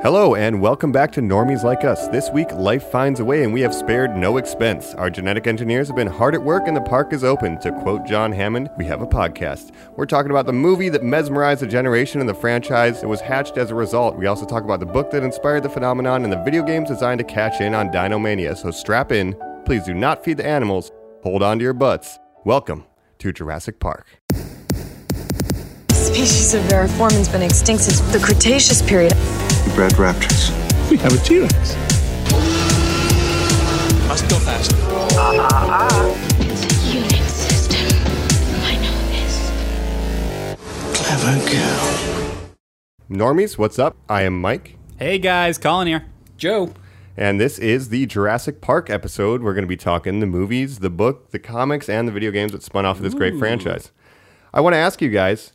Hello, and welcome back to Normies Like Us. This week, life finds a way, and we have spared no expense. Our genetic engineers have been hard at work, and the park is open. To quote John Hammond, we have a podcast. We're talking about the movie that mesmerized a generation and the franchise that was hatched as a result. We also talk about the book that inspired the phenomenon and the video games designed to catch in on Dinomania. So strap in. Please do not feed the animals. Hold on to your butts. Welcome to Jurassic Park. species of Variformin's been extinct since the Cretaceous period. We bred raptors. We have a T-Rex. Must go faster. It's a Unix system. I know this. Clever girl. Normies, what's up? I am Mike. Hey guys, Colin here. Joe. And this is the Jurassic Park episode. We're going to be talking the movies, the book, the comics, and the video games that spun off of this great franchise. I want to ask you guys,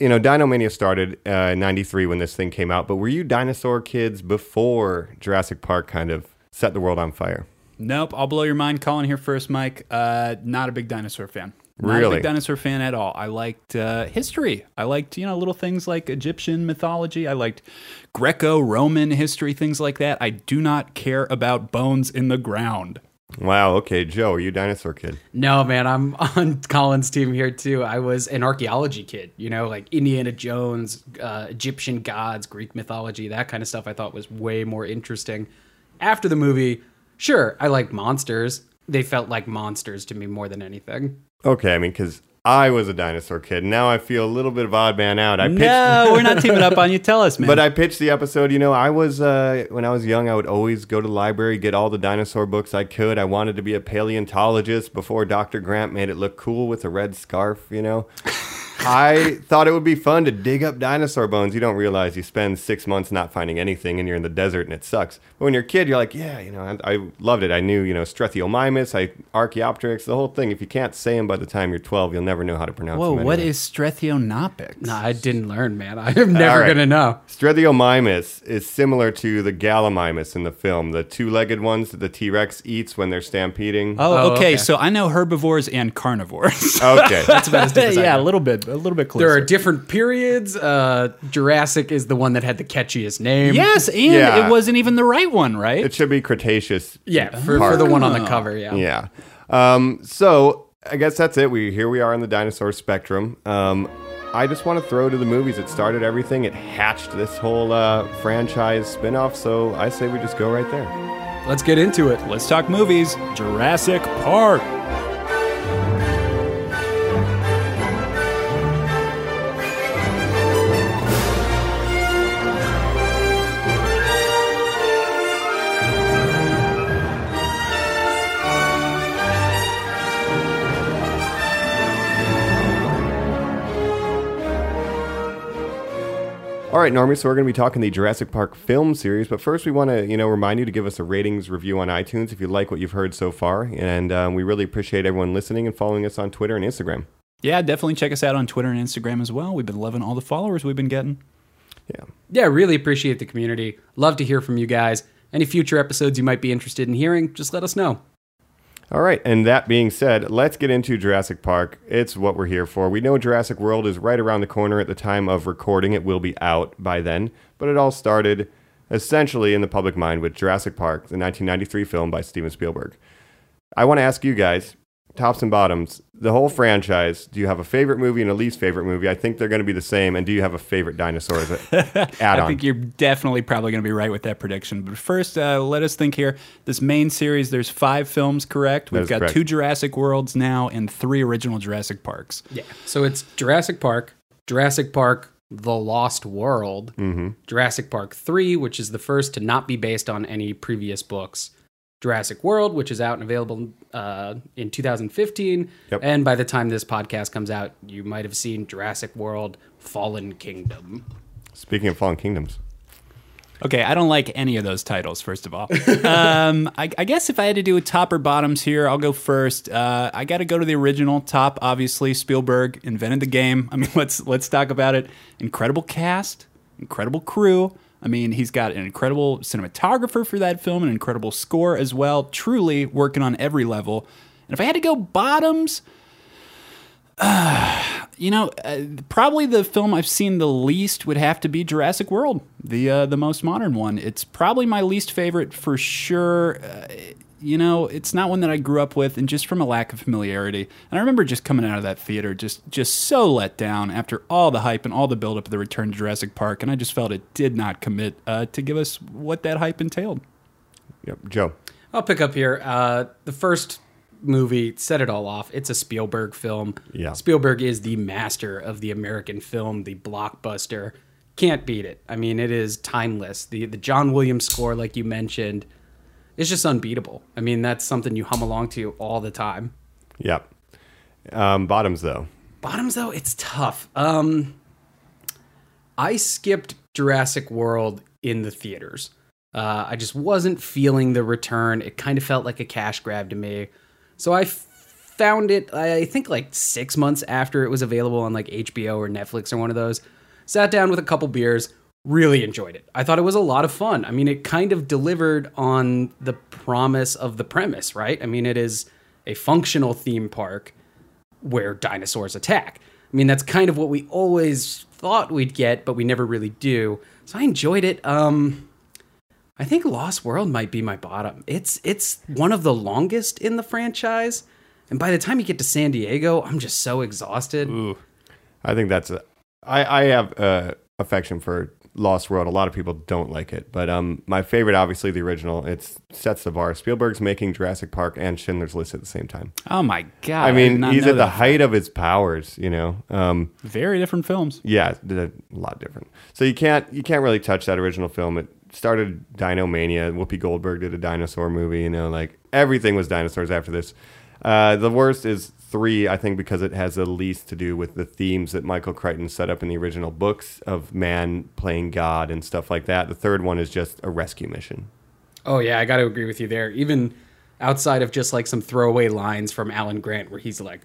you know, Dinomania started uh, in 93 when this thing came out, but were you dinosaur kids before Jurassic Park kind of set the world on fire? Nope, I'll blow your mind. Colin here first, Mike. Uh, not a big dinosaur fan. Not a Really? big dinosaur fan at all. I liked uh, history. I liked, you know, little things like Egyptian mythology. I liked Greco-Roman history, things like that. I do not care about bones in the ground. Wow, okay, Joe, are you a dinosaur kid? No, man, I'm on Colin's team here too. I was an archaeology kid, you know, like Indiana Jones, uh, Egyptian gods, Greek mythology, that kind of stuff I thought was way more interesting. After the movie, sure, I like monsters. They felt like monsters to me more than anything. Okay, I mean, because I was a dinosaur kid. Now I feel a little bit of odd man out. I pitched, No, we're not teaming up on you. Tell us, man. But I pitched the episode. You know, I was uh, when I was young. I would always go to the library, get all the dinosaur books I could. I wanted to be a paleontologist before Dr. Grant made it look cool with a red scarf. You know, I thought it would be fun to dig up dinosaur bones. You don't realize you spend six months not finding anything, and you're in the desert, and it sucks. But when you're a kid, you're like, yeah, you know, I, I loved it. I knew, you know, Struthiomimus, I Archaeopteryx, the whole thing. If you can't say them by the time you're 12, you'll never know how to pronounce Whoa, them. what anyway. is Strethionopics? Nah, I didn't learn, man. I'm never All right. gonna know. Struthiomimus is similar to the Gallimimus in the film, the two-legged ones that the T-Rex eats when they're stampeding. Oh, Oh, okay. okay. So I know herbivores and carnivores. okay. That's about as deep as I yeah, a little bit, a little bit closer. There are different periods. Uh, Jurassic is the one that had the catchiest name. Yes, and Yeah. it wasn't even the right one, right? it should be Cretaceous. Yeah, for, for the one on the cover, yeah. Yeah. Um, so I guess that's it. We here we are in the dinosaur spectrum. Um, I just want to throw to the movies. It started everything. It hatched this whole uh, franchise spin-off. So I say we just go right there. Let's get into it. Let's talk movies. Jurassic Park. All right, Normie. So we're going to be talking the Jurassic Park film series, but first we want to, you know, remind you to give us a ratings review on iTunes if you like what you've heard so far, and um, we really appreciate everyone listening and following us on Twitter and Instagram. Yeah, definitely check us out on Twitter and Instagram as well. We've been loving all the followers we've been getting. Yeah. Yeah, really appreciate the community. Love to hear from you guys. Any future episodes you might be interested in hearing, just let us know. All right, and that being said, let's get into Jurassic Park. It's what we're here for. We know Jurassic World is right around the corner at the time of recording. It will be out by then, but it all started essentially in the public mind with Jurassic Park, the 1993 film by Steven Spielberg. I want to ask you guys, tops and bottoms, the whole franchise, do you have a favorite movie and a least favorite movie? I think they're going to be the same. And do you have a favorite dinosaur as an add I think you're definitely probably going to be right with that prediction. But first, uh, let us think here. This main series, there's five films, correct? We've got correct. two Jurassic Worlds now and three original Jurassic Parks. Yeah. So it's Jurassic Park, Jurassic Park The Lost World, Jurassic Park 3, which is the first to not be based on any previous books, Jurassic World, which is out and available uh, in 2015. Yep. And by the time this podcast comes out, you might have seen Jurassic World Fallen Kingdom. Speaking of Fallen Kingdoms. Okay, I don't like any of those titles. First of all, um, I, I guess if I had to do a top or bottoms here, I'll go first. Uh, I got to go to the original top. Obviously, Spielberg invented the game. I mean, let's let's talk about it. Incredible cast, incredible crew. I mean, he's got an incredible cinematographer for that film, an incredible score as well. Truly working on every level. And if I had to go bottoms, You know, uh, probably the film I've seen the least would have to be Jurassic World, the uh, the most modern one. It's probably my least favorite for sure. You know, it's not one that I grew up with, and just from a lack of familiarity. And I remember just coming out of that theater, just just so let down after all the hype and all the buildup of the return to Jurassic Park, and I just felt it did not commit uh, to give us what that hype entailed. Yep. Joe. I'll pick up here. Uh, the first movie set it all off. It's a Spielberg film. Yeah. Spielberg is the master of the American film, the blockbuster. Can't beat it. I mean, it is timeless. The the John Williams score, like you mentioned, is just unbeatable. I mean, that's something you hum along to all the time. Yep. Um, bottoms though. Bottoms though, it's tough. Um, I skipped Jurassic World in the theaters. Uh, I just wasn't feeling the return. It kind of felt like a cash grab to me. So I f- found it. I think like six months after it was available on like HBO or Netflix or one of those. Sat down with a couple beers. Really enjoyed it. I thought it was a lot of fun. I mean, it kind of delivered on the promise of the premise, right? I mean, it is a functional theme park where dinosaurs attack. I mean, that's kind of what we always thought we'd get, but we never really do. So I enjoyed it. Um, I think Lost World might be my bottom. It's it's one of the longest in the franchise, and by the time you get to San Diego, I'm just so exhausted. I think that's a. I I have uh, affection for Lost World. A lot of people don't like it, but um, my favorite, obviously, the original. It sets the bar. Spielberg's making Jurassic Park and Schindler's List at the same time. Oh my god! I mean, not he's at the that. height of his powers. You know. Um, Very different films. yeah, a lot different. So you can't you can't really touch that original film. It started Dino Mania. Whoopi Goldberg did a dinosaur movie. You know, like everything was dinosaurs after this. Uh, the worst is three, I think, because it has the least to do with the themes that Michael Crichton set up in the original books of man playing God and stuff like that. The third one is just a rescue mission. Oh yeah, I got to agree with you there. Even outside of just like some throwaway lines from Alan Grant, where he's like,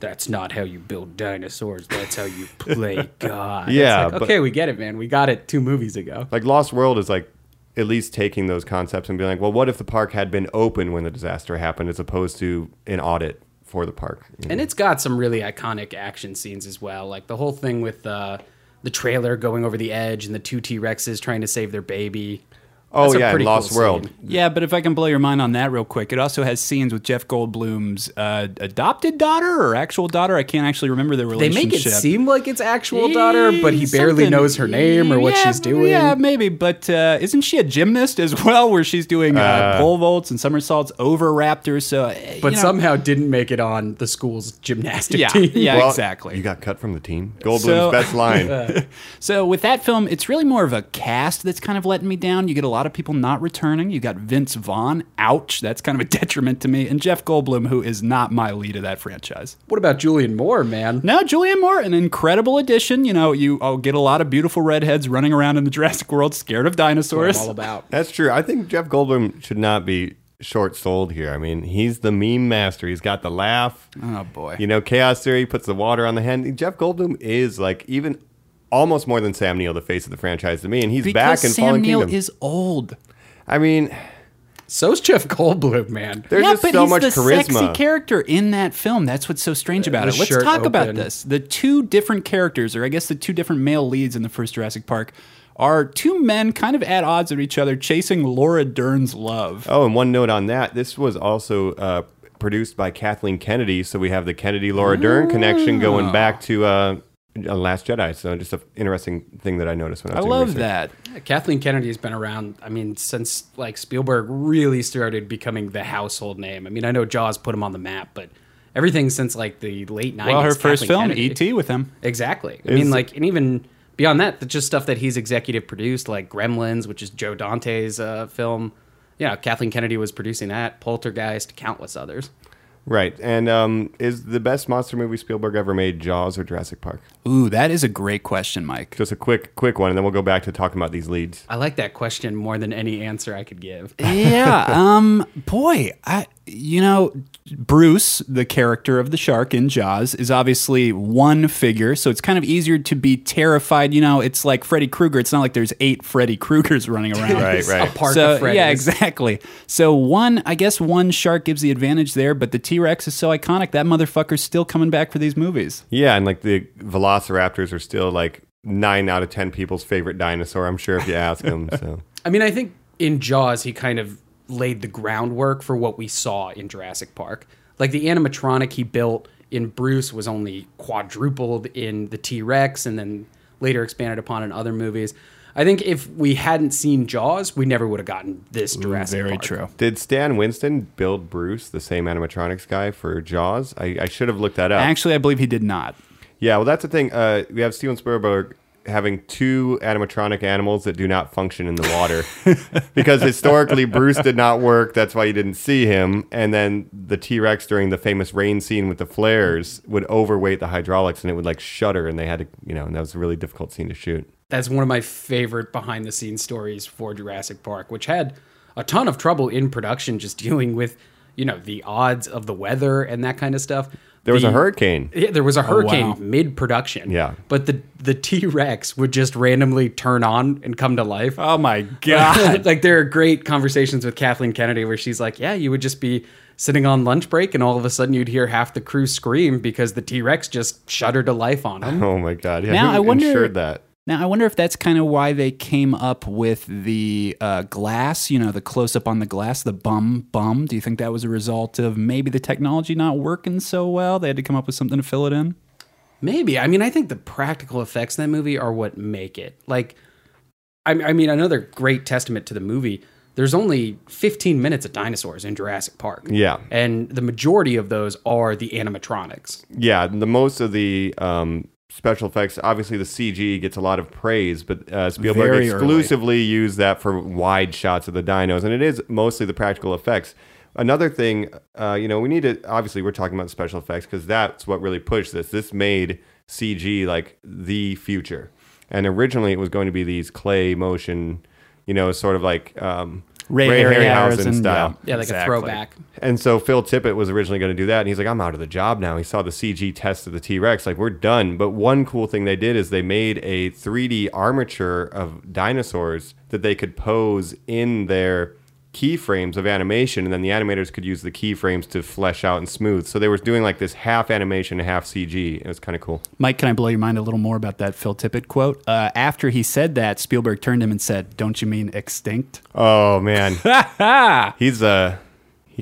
"That's not how you build dinosaurs. That's how you play God." It's Yeah, like, but- okay, we get it, man. We got it two movies ago. Like Lost World is like at least taking those concepts and being like, well, what if the park had been open when the disaster happened as opposed to an audit for the park? you know? And it's got some really iconic action scenes as well. Like the whole thing with uh, the trailer going over the edge and the two T Rexes trying to save their baby. Oh That's a yeah, pretty Lost cool World. scene. Yeah, but if I can blow your mind on that real quick, it also has scenes with Jeff Goldblum's uh, adopted daughter or actual daughter. I can't actually remember the relationship. They make it seem like it's actual daughter, but he barely something- knows her name or what Yeah, she's doing. Yeah, maybe. But uh, isn't she a gymnast as well, where she's doing uh, pole vaults and somersaults over raptors? So, uh, But you know- somehow didn't make it on the school's gymnastic yeah, team. yeah, Well, exactly. You got cut from the team. Goldblum's So- best line. So with that film, it's really more of a cast that's kind of letting me down. You get a lot of people not returning. You got Vince Vaughn, ouch, that's kind of a detriment to me, and Jeff Goldblum, who is not my lead of that franchise. What about Julianne Moore, man? No, Julianne Moore, an incredible addition. You know, you I'll get a lot of beautiful redheads running around in the Jurassic World, scared of What I'm dinosaurs. all about. That's true. I think Jeff Goldblum should not be short sold here. I mean, he's the meme master. He's got the laugh. Oh boy. You know, Chaos Theory puts the water on the hand. Jeff Goldblum is like even almost more than Sam Neill, the face of the franchise to me, and he's because back in Sam Fallen Neill Kingdom. is old. I mean, So's Jeff Goldblum, man. there's yeah, just but so he's much the charisma. sexy character in that film. That's what's so strange about the it. Let's shirt talk about this. The two different characters, or I guess the two different male leads in the first Jurassic Park, are two men kind of at odds with each other, chasing Laura Dern's love. Oh, and one note on that: this was also uh, produced by Kathleen Kennedy, so we have the Kennedy Laura Dern connection Ah. going back to uh, uh, Last Jedi. So just an interesting thing that I noticed when I I was doing love research. that. Kathleen Kennedy's been around. I mean, since like Spielberg really started becoming the household name. I mean, I know Jaws put him on the map, but everything since like the late nineties. Well, her first film, E.T. with him. Exactly. I Is- mean, like, and even beyond that, the just stuff that he's executive produced, like Gremlins, which is Joe Dante's uh, film. Yeah, Kathleen Kennedy was producing that. Poltergeist, countless others. Right, and um, is the best monster movie Spielberg ever made Jaws or Jurassic Park? Ooh, that is a great question, Mike. Just a quick, quick one, and then we'll go back to talking about these leads. I like that question more than any answer I could give. yeah, um, boy, I you know, Bruce, the character of the shark in Jaws, is obviously one figure, so it's kind of easier to be terrified. You know, it's like Freddy Krueger. It's not like there's eight Freddy Kruegers running around. Right, right. A park so, of yeah, exactly. So one, I guess one shark gives the advantage there, but the T Rex is so iconic that motherfucker's still coming back for these movies. Yeah, and like the velociraptors are still like nine out of ten people's favorite dinosaur. I'm sure if you ask them. So I mean, I think in Jaws, he kind of laid the groundwork for what we saw in Jurassic Park. Like the animatronic he built in Bruce was only quadrupled in the T Rex and then later expanded upon in other movies. I think if we hadn't seen Jaws, we never would have gotten this Jurassic Very Park. true. did Stan Winston build Bruce, the same animatronics guy for Jaws? I, I should have looked that up. Actually, I believe he did not. Yeah, well, that's the thing. Uh, we have Steven Spielberg having two animatronic animals that do not function in the water because historically Bruce did not work. That's why you didn't see him. And then the T Rex during the famous rain scene with the flares would overweight the hydraulics and it would like shudder. And they had to, you know, and that was a really difficult scene to shoot. That's one of my favorite behind the scenes stories for Jurassic Park, which had a ton of trouble in production just dealing with, you know, the odds of the weather and that kind of stuff. There was a hurricane. Yeah, there was a oh, hurricane wow. mid production. Yeah. But the the T Rex would just randomly turn on and come to life. Oh my god! like there are great conversations with Kathleen Kennedy where she's like, Yeah, you would just be sitting on lunch break and all of a sudden you'd hear half the crew scream because the T Rex just shuddered to life on them. Oh my God. Yeah, Now, who I wonder- ensured that? Now I wonder if that's kind of why they came up with the uh, glass. You know, the close up on the glass, the bum bum. Do you think that was a result of maybe the technology not working so well? They had to come up with something to fill it in. Maybe. I mean, I think the practical effects in that movie are what make it. Like, I, I mean, another great testament to the movie. There's only 15 minutes of dinosaurs in Jurassic Park. Yeah. And the majority of those are the animatronics. Yeah, the most of the um, special effects, obviously the CG gets a lot of praise, but uh, Spielberg Very early. exclusively used that for wide shots of the dinos, and it is mostly the practical effects. Another thing, uh, you know, we need to obviously we're talking about special effects because that's what really pushed this. This made CG like the future, and originally it was going to be these clay motion, you know, sort of like um, Ray Harryhausen, style. Yeah, like Exactly. a throwback. And so Phil Tippett was originally going to do that, and he's like, "I'm out of the job now." He saw the CG test of the T Rex, like we're done. But one cool thing they did is they made a 3D armature of dinosaurs that they could pose in their keyframes of animation, and then the animators could use the keyframes to flesh out and smooth. So they were doing like this half animation, half CG. It was kind of cool. Mike, can I blow your mind a little more about that Phil Tippett quote? Uh, after he said that, Spielberg turned him and said, "Don't you mean extinct?" Oh man, he's uh,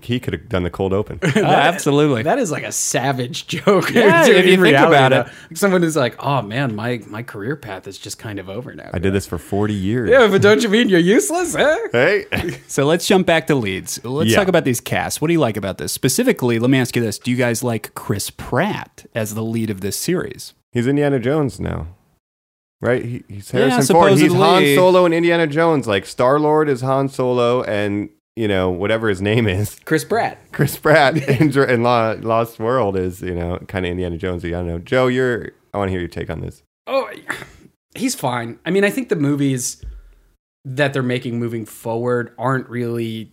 he, he could have done the cold open. Oh, absolutely. That is like a savage joke. Yeah, if you think reality, about though. it. Someone is like, oh man, my, my career path is just kind of over now. I did this for 40 years. Yeah, but don't you mean you're useless? Huh? Hey. So let's jump back to leads. Let's Yeah. talk about these casts. What do you like about this? Specifically, let me ask you this. Do you guys like Chris Pratt as the lead of this series? He's Indiana Jones now. Right? He, he's Yeah, Harrison Ford. He's Han. Solo and Indiana Jones. Like Star Lord is Han Solo and, you know, whatever his name is, Chris Pratt. Chris Pratt in, in Lost World is, you know, kind of Indiana Jonesy. I don't know. Joe, you're I want to hear your take on this. Oh, he's fine. I mean, I think the movies that they're making moving forward aren't really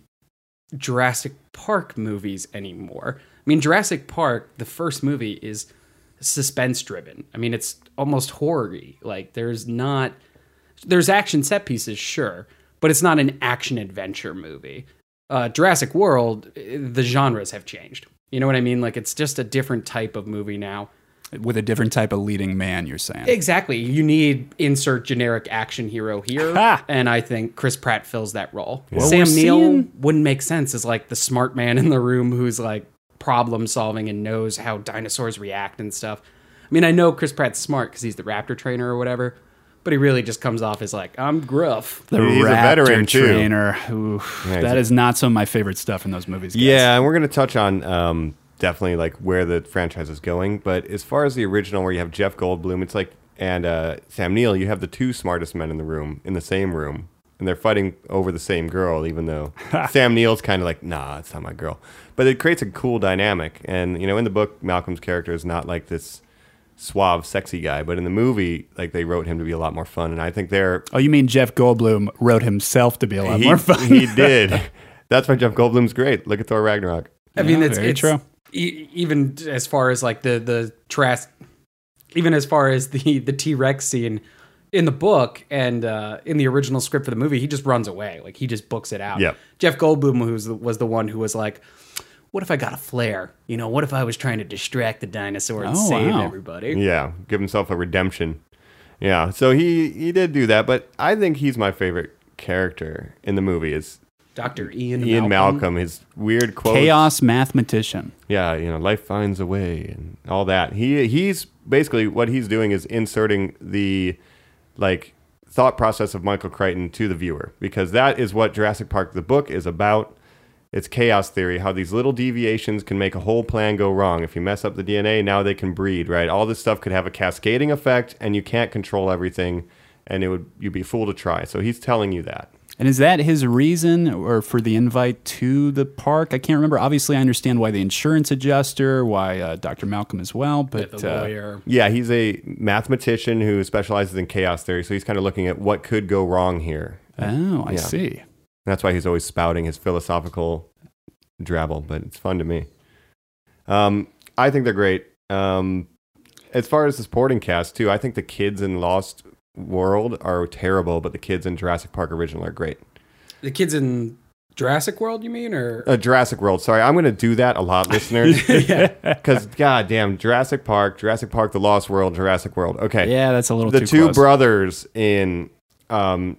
Jurassic Park movies anymore. I mean, Jurassic Park, the first movie is suspense driven. I mean, it's almost horror Like, there's not, there's action set pieces, sure, but it's not an action adventure movie. Uh, Jurassic World, eh, the genres have changed. You know what I mean? Like, it's just a different type of movie now. With a different type of leading man, you're saying. Exactly. You need insert generic action hero here, Ha! and I think Chris Pratt fills that role. Sam Neill seeing- wouldn't make sense as like the smart man in the room who's like problem solving and knows how dinosaurs react and stuff. I mean, I know Chris Pratt's smart because he's the raptor trainer or whatever, but he really just comes off as like I'm gruff. the He's a Raptor veteran, too. trainer. Ooh, Yeah, that he's is not some of my favorite stuff in those movies. guys. Yeah, and we're going to touch on um, definitely like where the franchise is going. But as far as the original, where you have Jeff Goldblum, it's like and uh, Sam Neill, you have the two smartest men in the room in the same room, and they're fighting over the same girl. Even though Sam Neill's kind of like, nah, it's not my girl. But it creates a cool dynamic. And you know, in the book, Malcolm's character is not like this suave, sexy guy, but in the movie, like they wrote him to be a lot more fun. And I think they're Oh, you mean Jeff Goldblum wrote himself to be a lot he, more fun? he did. That's why Jeff Goldblum's great. Look at Thor Ragnarok. I mean, Yeah, it's, very it's true. e- even as far as like the the trash, even as far as the the T Rex scene in the book and uh, in the original script for the movie, he just runs away. Like he just books it out. Yep. Jeff Goldblum, who was the, was the one who was like, "What if I got a flare? You know, what if I was trying to distract the dinosaur and Oh, save wow. everybody?" Yeah, give himself a redemption. Yeah, so he he did do that, but I think he's my favorite character in the movie. Is Doctor Ian Ian Malcolm. Malcolm? His weird quotes. Chaos mathematician. Yeah, you know, life finds a way and all that. He he's basically what he's doing is inserting the like thought process of Michael Crichton to the viewer because that is what Jurassic Park the book is about. It's chaos theory, how these little deviations can make a whole plan go wrong. If you mess up the DNA, now they can breed, right? All this stuff could have a cascading effect and you can't control everything and it would you'd be fool to try. So he's telling you that. And is that his reason or for the invite to the park? I can't remember. Obviously, I understand why the insurance adjuster, why uh, Dr. Malcolm as well, but The uh, lawyer. Yeah, he's a mathematician who specializes in chaos theory. So he's kind of looking at what could go wrong here. oh, I Yeah. see. That's why he's always spouting his philosophical drabble, but it's fun to me. Um, I think they're great. Um, as far as the supporting cast too, I think the kids in Lost World are terrible, but the kids in Jurassic Park original are great. The kids in Jurassic World, you mean, or Uh, Jurassic World. Sorry, I'm going to do that a lot, listeners. yeah, Because goddamn, Jurassic Park, Jurassic Park, The Lost World, Jurassic World. Okay, Yeah, that's a little the too two close. brothers in um,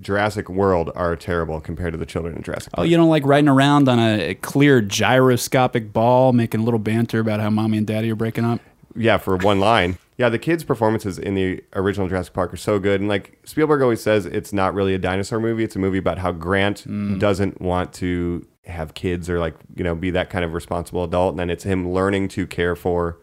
Jurassic World are terrible compared to the children in Jurassic oh, Park. Oh, you don't like riding around on a clear gyroscopic ball, making a little banter about how mommy and daddy are breaking up? yeah, for one line. Yeah, the kids' performances in the original Jurassic Park are so good. And like Spielberg always says, it's not really a dinosaur movie. It's a movie about how Grant mm. doesn't want to have kids or like, you know, be that kind of responsible adult. And then it's him learning to care for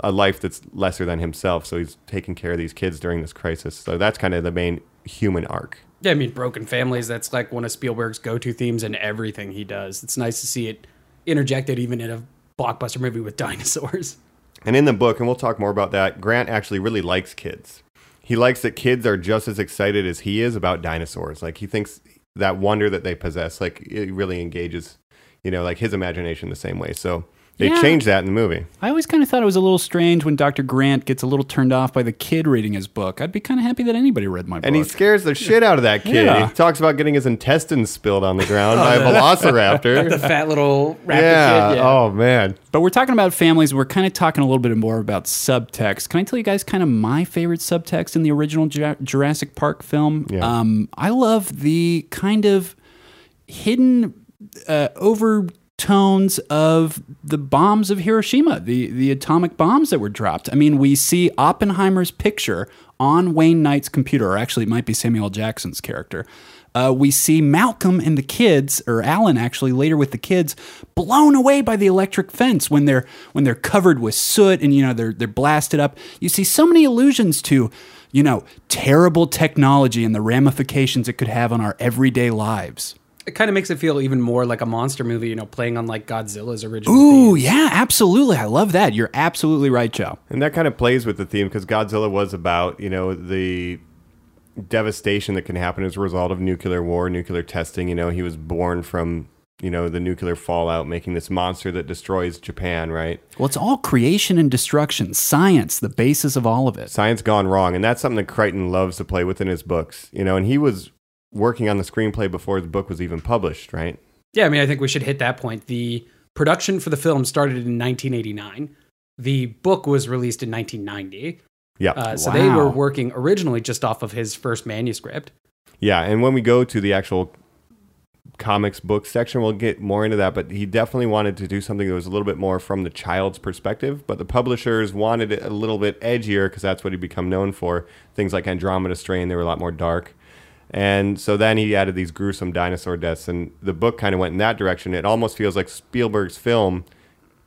a life that's lesser than himself. So he's taking care of these kids during this crisis. So that's kind of the main human arc. Yeah, I mean, Broken Families, that's like one of Spielberg's go to themes in everything he does. It's nice to see it interjected even in a blockbuster movie with dinosaurs. And in the book, and we'll talk more about that, Grant actually really likes kids. He likes that kids are just as excited as he is about dinosaurs. Like he thinks that wonder that they possess, like it really engages, you know, like his imagination the same way. So they Yeah. changed that in the movie. I always kind of thought it was a little strange when Dr. Grant gets a little turned off by the kid reading his book. I'd be kind of happy that anybody read my book. And he scares the shit out of that kid. Yeah. He talks about getting his intestines spilled on the ground by a velociraptor. The fat little raptor yeah. kid. Yeah. Oh man. But we're talking about families. We're kind of talking a little bit more about subtext. Can I tell you guys kind of my favorite subtext in the original Ju- Jurassic Park film? Yeah. Um, I love the kind of hidden uh, overtones of the bombs of Hiroshima, the the atomic bombs that were dropped. I mean, we see Oppenheimer's picture on Wayne Knight's computer, or actually, it might be Samuel Jackson's character. Uh, we see Malcolm and the kids, or Alan actually later with the kids, blown away by the electric fence when they're when they're covered with soot and you know they're they're blasted up. You see so many allusions to, you know, terrible technology and the ramifications it could have on our everyday lives. It kind of makes it feel even more like a monster movie, you know, playing on like Godzilla's original. Ooh, themes. yeah, absolutely. I love that. You're absolutely right, Joe. And that kind of plays with the theme because Godzilla was about, you know, the devastation that can happen as a result of nuclear war, nuclear testing. You know, he was born from, you know, the nuclear fallout, making this monster that destroys Japan, right? Well, it's all creation and destruction, science, the basis of all of it. Science gone wrong. And that's something that Crichton loves to play with in his books, you know, and he was working on the screenplay before the book was even published, right? Yeah, I mean, I think we should hit that point. The production for the film started in 1989. The book was released in 1990. Yeah. Uh, so they were working originally just off of his first manuscript. Yeah, and when we go to the actual comics book section, we'll get more into that. But he definitely wanted to do something that was a little bit more from the child's perspective. But the publishers wanted it a little bit edgier because that's what he'd become known for. Things like Andromeda Strain, they were a lot more dark. And so then he added these gruesome dinosaur deaths, and the book kind of went in that direction. It almost feels like Spielberg's film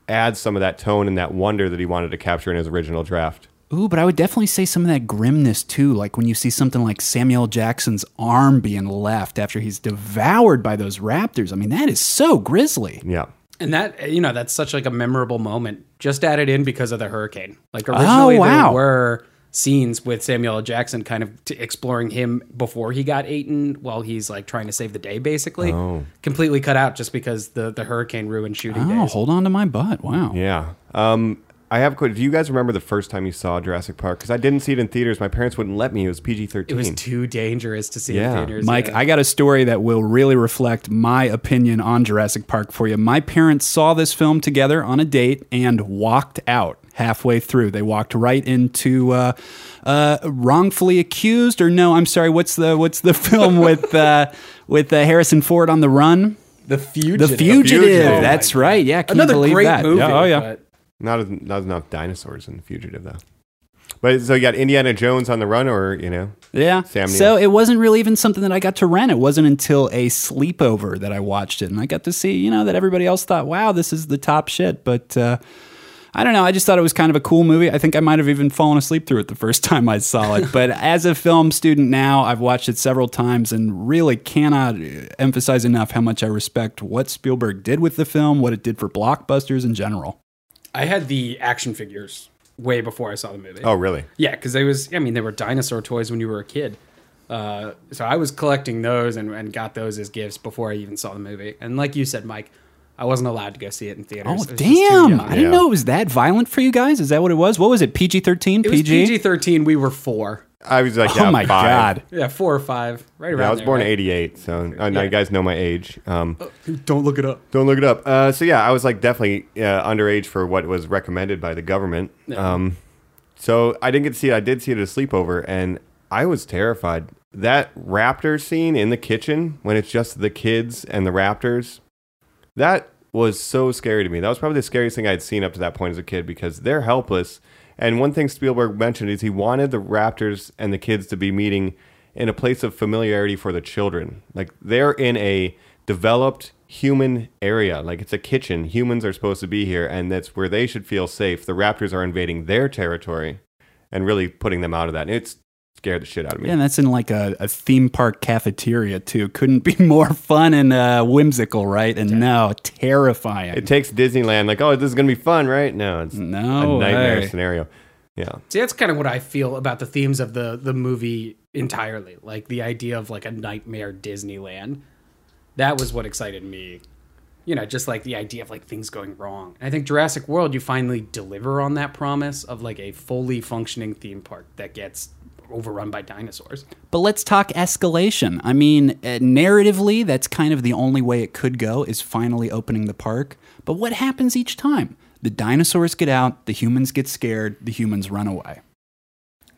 adds some of that tone and that wonder that he wanted to capture in his original draft. Ooh, but I would definitely say some of that grimness too, like when you see something like Samuel Jackson's arm being left after he's devoured by those raptors. I mean, that is so grisly. Yeah. And that, you know, that's such like a memorable moment. Just added in because of the hurricane. Like Oh, originally wow. there were scenes with Samuel L. Jackson kind of t- exploring him before he got eaten while he's like trying to save the day, basically. Oh. Completely cut out just because the, the hurricane ruined shooting Oh, days. hold on to my butt. Wow. Yeah. Um, I have. a que- Do you guys remember the first time you saw Jurassic Park? Because I didn't see it in theaters. My parents wouldn't let me. It was PG thirteen. It was too dangerous to see Yeah. in theaters. Mike, yeah. I got a story that will really reflect my opinion on Jurassic Park for you. My parents saw this film together on a date and walked out halfway through. They walked right into uh, uh, wrongfully accused, or no, I'm sorry. What's the what's the film with uh, with uh, Harrison Ford on the run? the fugitive. The Fugitive. Fugitive. That's right. Yeah, can Another you believe great that? movie. Yeah, oh yeah. but- not not enough dinosaurs in the Fugitive though. But so you got Indiana Jones on the run, or you know, Yeah. Sam so Neill. it wasn't really even something that I got to rent. It wasn't until a sleepover that I watched it, and I got to see, you know, that everybody else thought, "Wow, this is the top shit." But uh, I don't know. I just thought it was kind of a cool movie. I think I might have even fallen asleep through it the first time I saw it. but as a film student now, I've watched it several times and really cannot emphasize enough how much I respect what Spielberg did with the film, what it did for blockbusters in general. I had the action figures way before I saw the movie. oh really? Yeah, because they was I mean they were dinosaur toys when you were a kid. Uh, so I was collecting those and, and got those as gifts before I even saw the movie. And like you said, Mike, I wasn't allowed to go see it in theaters. Oh I was just too damn! I didn't know it was that violent for you guys. Is that what it was? What was it? PG thirteen? PG? PG thirteen. We were four. I was like, Oh yeah, my five. god! Yeah, four or five, right around. Yeah, I was there, born in right? '88, so uh, now Yeah. you guys know my age. Um, Don't look it up. Don't look it up. Uh, so yeah, I was like definitely uh, underage for what was recommended by the government. Um, so I didn't get to see it. I did see it at a sleepover, and I was terrified. That raptor scene in the kitchen when it's just the kids and the raptors, that was so scary to me. That was probably the scariest thing I'd seen up to that point as a kid because they're helpless. And one thing Spielberg mentioned is he wanted the raptors and the kids to be meeting in a place of familiarity for the children. Like they're in a developed human area. Like it's a kitchen. Humans are supposed to be here, and that's where they should feel safe. The raptors are invading their territory and really putting them out of that. And it's scared the shit out of me. Yeah, and that's in like a, a theme park cafeteria too. Couldn't be more fun and uh, whimsical, right? And no, terrifying. It takes Disneyland like, oh, this is gonna be fun, right? No, it's No a nightmare way. scenario. Yeah. See, that's kind of what I feel about the themes of the the movie entirely. Like the idea of like a nightmare Disneyland. That was what excited me. You know, just like the idea of like things going wrong. And I think Jurassic World, you finally deliver on that promise of like a fully functioning theme park that gets overrun by dinosaurs. But let's talk escalation. I mean, uh, narratively, that's kind of the only way it could go is finally opening the park. But what happens each time? The dinosaurs get out, the humans get scared, the humans run away.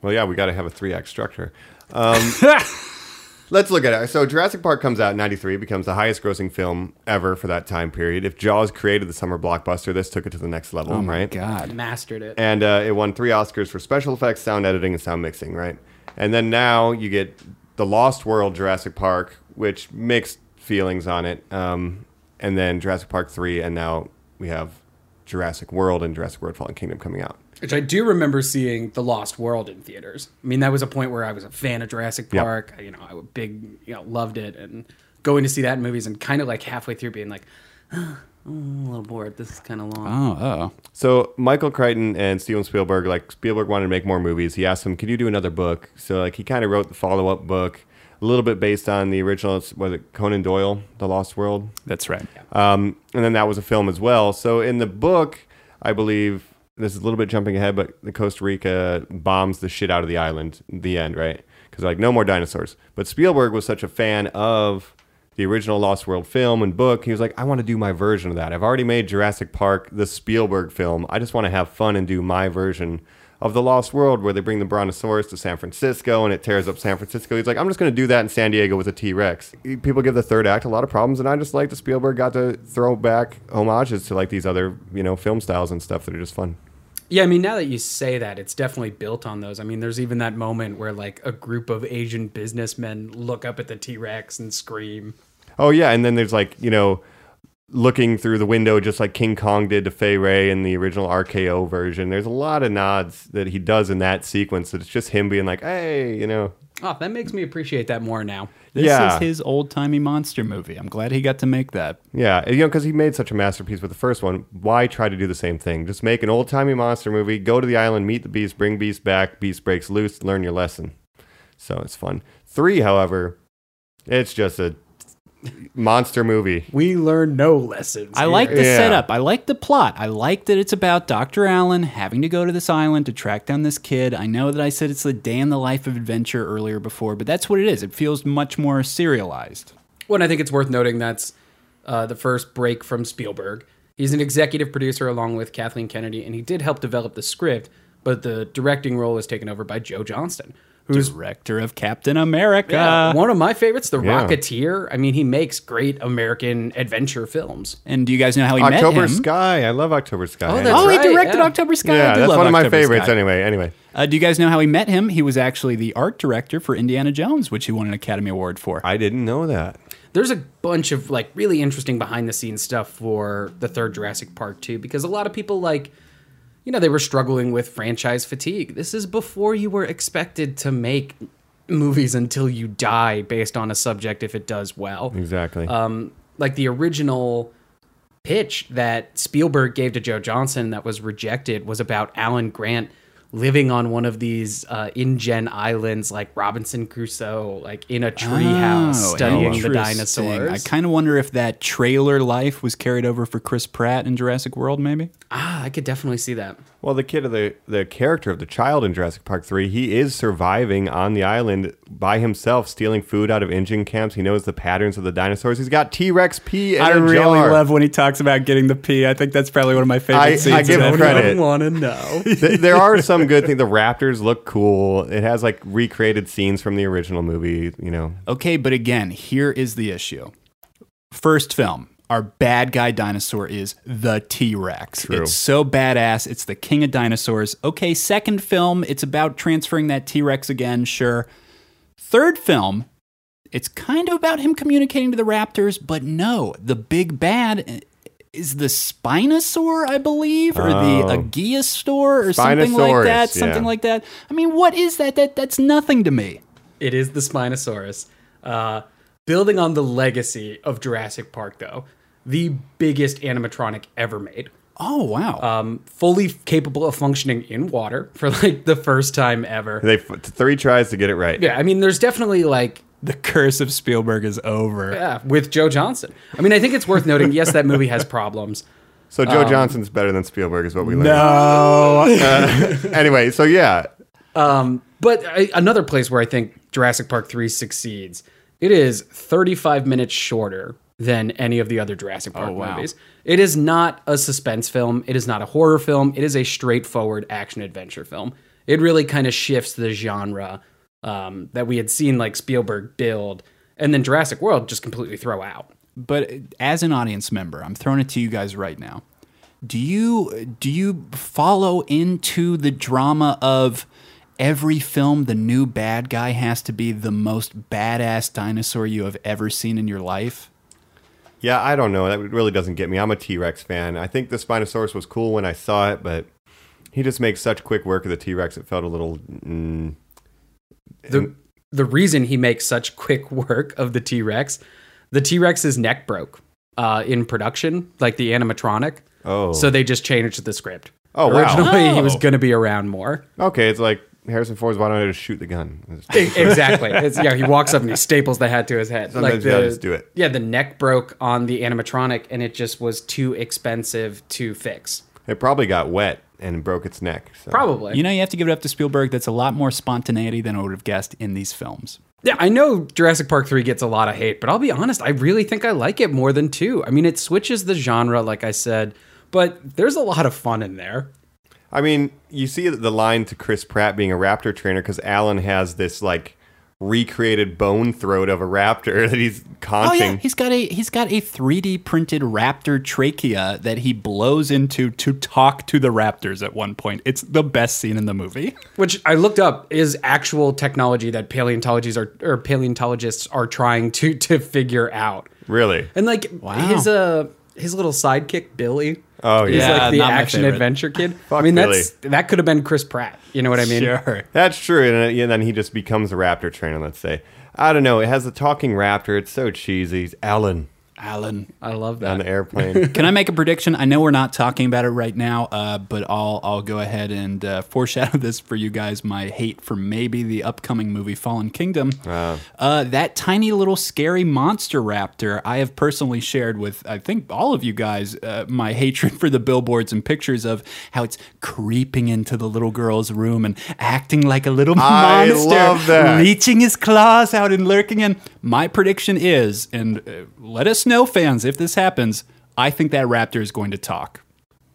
Well, yeah, we got to have a three act structure. Um, let's look at it. So, Jurassic Park comes out in '93, becomes the highest grossing film ever for that time period. If Jaws created the summer blockbuster, this took it to the next level, Oh my right? god. Mastered it. And uh, it won three Oscars for special effects, sound editing, and sound mixing, right? And then now you get The Lost World Jurassic Park, which mixed feelings on it. Um, and then Jurassic Park 3, and now we have Jurassic World and Jurassic World Fallen Kingdom coming out. Which I do remember seeing The Lost World in theaters. I mean, that was a point where I was a fan of Jurassic Yep. Park. You know, I was big, you know, loved it, and going to see that in movies, and kind of like halfway through being like, oh, I'm a little bored. This is kind of long. Oh, oh. So Michael Crichton and Steven Spielberg, like Spielberg wanted to make more movies. He asked him, "Can you do another book?" So like he kind of wrote the follow-up book, a little bit based on the original. Was it Conan Doyle, The Lost World? That's right. Um, and then that was a film as well. So in the book, I believe this is a little bit jumping ahead, but the Costa Rica bombs the shit out of the island. The end, right? Because like no more dinosaurs. But Spielberg was such a fan of the original Lost World film and book. He was like, I want to do my version of that. I've already made Jurassic Park, the Spielberg film. I just want to have fun and do my version of the Lost World, where they bring the Brontosaurus to San Francisco and it tears up San Francisco. He's like, I'm just going to do that in San Diego with a T Rex. People give the third act a lot of problems, and I just like that Spielberg got to throw back homages to like these other, you know, film styles and stuff that are just fun. Yeah, I mean, now that you say that, it's definitely built on those. I mean, there's even that moment where like a group of Asian businessmen look up at the T Rex and scream. Oh yeah, and then there's like you know, looking through the window just like King Kong did to Fay Wray in the original RKO version. There's a lot of nods that he does in that sequence. That it's just him being like, hey, you know, Oh, that makes me appreciate that more now. This Yeah. is his old timey monster movie. I'm glad he got to make that. Yeah, you know, because he made such a masterpiece with the first one. Why try to do the same thing? Just make an old timey monster movie. Go to the island, meet the beast, bring beast back. Beast breaks loose. Learn your lesson. So it's fun. Three, however, it's just a monster movie. We learn no lessons. I like the Yeah. setup. I like the plot. I like that it's about Dr. Alan having to go to this island to track down this kid. I know that I said it's a day in the life of adventure earlier before, but that's what it is. It feels much more serialized. Well, and I think it's worth noting that's uh, the first break from Spielberg. He's an executive producer along with Kathleen Kennedy, and he did help develop the script, but the directing role was taken over by Joe Johnston, who's Director of Captain America. yeah, one of my favorites, The Yeah. Rocketeer. I mean, he makes great American adventure films. and do you guys know how he October met him? October Sky. I love October Sky. Oh, that's Oh, right, he directed yeah. October Sky. I yeah, do that's love one of my October favorites. Sky. Anyway, anyway. Uh, do you guys know how he met him? He was actually the art director for Indiana Jones, which he won an Academy Award for. I didn't know that. There's a bunch of like really interesting behind the scenes stuff for the third Jurassic Park too, because a lot of people like, you know, they were struggling with franchise fatigue. This is before you were expected to make movies until you die based on a subject if it does well. Exactly. Um, like the original pitch that Spielberg gave to Joe Johnston that was rejected was about Alan Grant living on one of these uh, InGen islands like Robinson Crusoe, like in a treehouse Oh, studying the dinosaurs. I kind of wonder if that trailer life was carried over for Chris Pratt in Jurassic World, maybe. ah, I could definitely see that. Well, the kid of the the character of the child in Jurassic Park three, he is surviving on the island by himself, stealing food out of InGen camps. He knows the patterns of the dinosaurs. He's got T Rex pee in I a really jar. love when he talks about getting the pee. I think that's probably one of my favorite I- I scenes. give in him that credit. film. want to know. There are some good things. The Raptors look cool. It has like recreated scenes from the original movie. You know, Okay, but again, here is the issue. First film, our bad guy dinosaur is the T Rex. It's so badass. It's the king of dinosaurs. Okay, second film, it's about transferring that T Rex again, sure. Third film, it's kind of about him communicating to the raptors, but no, the big bad is the Spinosaur, I believe, or the Oh. Or something like that. Something yeah. like that. I mean, what is that? That that's nothing to me. It is the Spinosaurus. Uh, building on the legacy of Jurassic Park, though, the biggest animatronic ever made. Oh wow. Um, fully capable of functioning in water for like the first time ever. they f- three tries to get it right. Yeah, I mean, there's definitely like the curse of Spielberg is over. yeah, with Joe Johnston. I mean, I think it's worth noting. Yes, that movie has problems. So Joe Um, Johnson's better than Spielberg, is what we learned. No. Anyway, so yeah, Um, But I, another place where I think Jurassic Park 3 succeeds, it is 35 minutes shorter than any of the other Jurassic Park wow. movies. It is not a suspense film, it is not a horror film, it is a straightforward action adventure film. It really kind of shifts the genre um, that we had seen like Spielberg build and then Jurassic World just completely throw out. but as an audience member, I'm throwing it to you guys right now. Do you do you follow into the drama of every film the new bad guy has to be the most badass dinosaur you have ever seen in your life? Yeah, I don't know. That really doesn't get me. I'm a T Rex fan. I think the Spinosaurus was cool when I saw it, but he just makes such quick work of the T Rex. It felt a little. Mm, the the reason he makes such quick work of the T Rex, the T Rex's neck broke uh, in production, like the animatronic. Oh. so they just changed the script. Oh, wow. Originally, he was Oh. going to be around more. okay, it's like Harrison Ford's why don't I just shoot the gun? Exactly. It's, yeah, he walks up and he staples the hat to his head. Sometimes you gotta just do it. Yeah, the neck broke on the animatronic, and it just was too expensive to fix. It probably got wet and broke its neck. So. Probably. You know, you have to give it up to Spielberg. That's a lot more spontaneity than I would have guessed in these films. Yeah, I know Jurassic Park 3 gets a lot of hate, but I'll be honest, I really think I like it more than 2. I mean, it switches the genre, like I said, but there's a lot of fun in there. I mean, you see the line to Chris Pratt being a raptor trainer because Alan has this like recreated bone throat of a raptor that he's conching. Oh conching. yeah, he's got a he's got a 3D printed raptor trachea that he blows into to talk to the raptors at one point. It's the best scene in the movie. Which I looked up is actual technology that paleontologists are or paleontologists are trying to to figure out. really? And like Wow. his uh his little sidekick Billy, Oh He's yeah, like the not action adventure kid. Fuck I mean, Billy. that's that could have been Chris Pratt. You know what I mean? Sure. that's true. And, uh, and then he just becomes a raptor trainer. Let's say. I don't know. It has a talking raptor. It's so cheesy. It's Alan Alan. I love on that. the airplane. Can I make a prediction? I know we're not talking about it right now, uh, but I'll I'll go ahead and uh, foreshadow this for you guys. My hate for maybe the upcoming movie Fallen Kingdom. Uh, that tiny little scary monster raptor. I have personally shared with I think all of you guys uh, my hatred for the billboards and pictures of how it's creeping into the little girl's room and acting like a little I monster, love that. reaching his claws out and lurking in. My prediction is, and uh, let us know, fans, if this happens. I think that raptor is going to talk.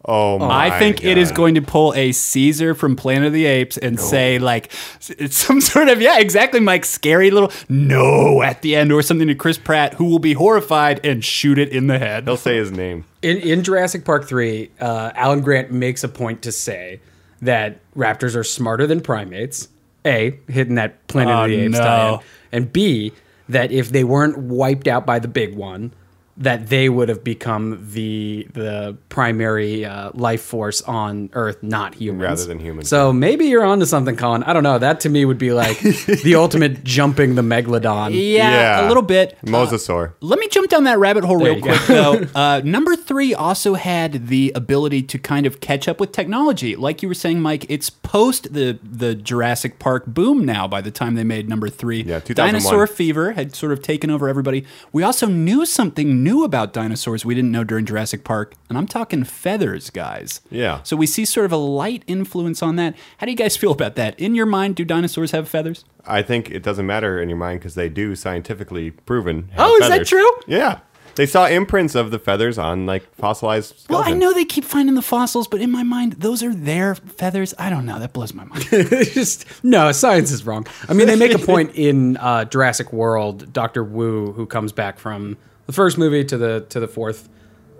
Oh my! I think it is going to pull a Caesar from Planet of the Apes and say like it's some sort of yeah, exactly, Mike, scary little no at the end or something to Chris Pratt, who will be horrified and shoot it in the head. They'll say his name. In, in Jurassic Park 3, uh, Alan Grant makes a point to say that raptors are smarter than primates. A, hitting that Planet Oh, of the Apes no. tie-in. And B, that if they weren't wiped out by the big one, that they would have become the the primary uh, life force on Earth, not humans. Rather than humans. So maybe you're onto something, Colin. I don't know. That to me would be like the ultimate jumping the megalodon. Yeah, Yeah. a little bit. Uh, Mosasaur. Let me jump down that rabbit hole real quick, though. Uh, number three also had the ability to kind of catch up with technology. Like you were saying, Mike, it's post the, the Jurassic Park boom now by the time they made number three. Yeah, 2001. Dinosaur fever had sort of taken over everybody. We also knew something new about dinosaurs we didn't know during Jurassic Park, and I'm talking feathers, guys. Yeah. So we see sort of a light influence on that. How do you guys feel about that? In your mind, do dinosaurs have feathers? I think it doesn't matter in your mind because they do scientifically proven. have Oh, is that true? Yeah, they saw imprints of the feathers on like fossilized Well. I know they keep finding the fossils, but in my mind, those are their feathers. I don't know. That blows my mind. just no science is wrong i mean they make a point in uh, jurassic world dr wu who comes back from the first movie to the to the fourth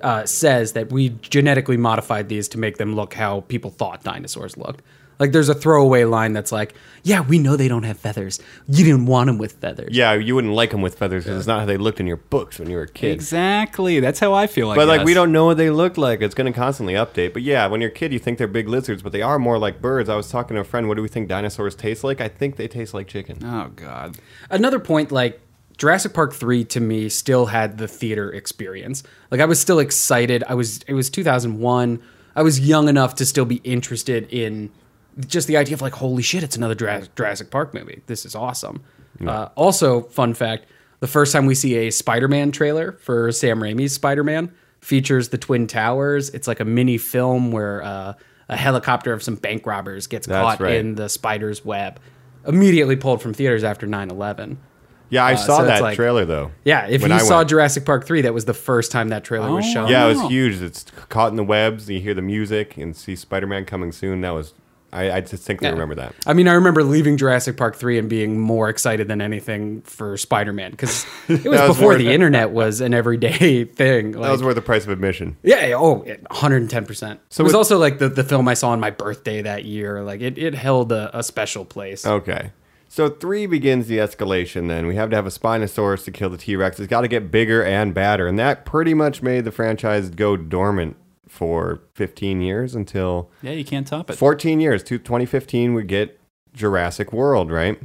uh, says that we genetically modified these to make them look how people thought dinosaurs looked like there's a throwaway line that's like yeah we know they don't have feathers you didn't want them with feathers Yeah, you wouldn't like them with feathers because it's not how they looked in your books when you were a kid. exactly. That's how I feel. I But like we don't know what they look like. It's going to constantly update. But yeah, when you're a kid, you think they're big lizards, but they are more like birds. I was talking to a friend. What do we think dinosaurs taste like? I think they taste like chicken. Oh God. another point like Jurassic Park 3 to me still had the theater experience. Like I was still excited. I was it was 2001. I was young enough to still be interested in just the idea of like holy shit, it's another Jurassic Park movie. This is awesome. Uh, also, fun fact, the first time we see a Spider-Man trailer for Sam Raimi's Spider-Man features the Twin Towers. It's like a mini film where uh, a helicopter of some bank robbers gets That's caught right. in the spider's web. Immediately pulled from theaters after 9/11. Yeah, I Uh, saw so that like- trailer though. Yeah, if you I saw went. Jurassic Park 3, that was the first time that trailer was Oh. shown. Yeah, it was huge. It's caught in the webs. You hear the music and see Spider-Man coming soon. That was. I, I distinctly Yeah. remember that. I mean, I remember leaving Jurassic Park 3 and being more excited than anything for Spider-Man because it was, was before worth the internet was an everyday thing. That was worth the price of admission. yeah, yeah, oh, 110%. So it was with- also like the, the film I saw on my birthday that year. Like it, it held a, a special place. Okay. So three begins the escalation. Then we have to have a Spinosaurus to kill the T Rex. It's got to get bigger and badder, and that pretty much made the franchise go dormant for 15 years until Yeah, you can't top it. 14 years. To 2015, we get Jurassic World. Right?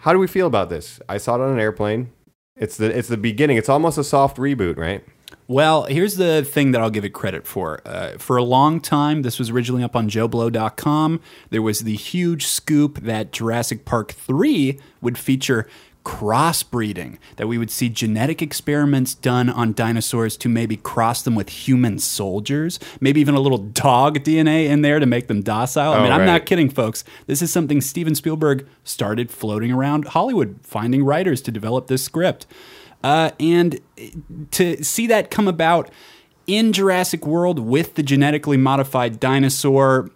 How do we feel about this? I saw it on an airplane. It's the it's the beginning. It's almost a soft reboot, right? Well, here's the thing that I'll give it credit for. Uh, for a long time, this was originally up on JoBlo.com. There was the huge scoop that Jurassic Park 3 would feature crossbreeding, that we would see genetic experiments done on dinosaurs to maybe cross them with human soldiers, maybe even a little dog DNA in there to make them docile. I Oh, mean, I'm not kidding, folks. This is something Steven Spielberg started floating around Hollywood, finding writers to develop this script. Uh, and to see that come about in Jurassic World with the genetically modified dinosaur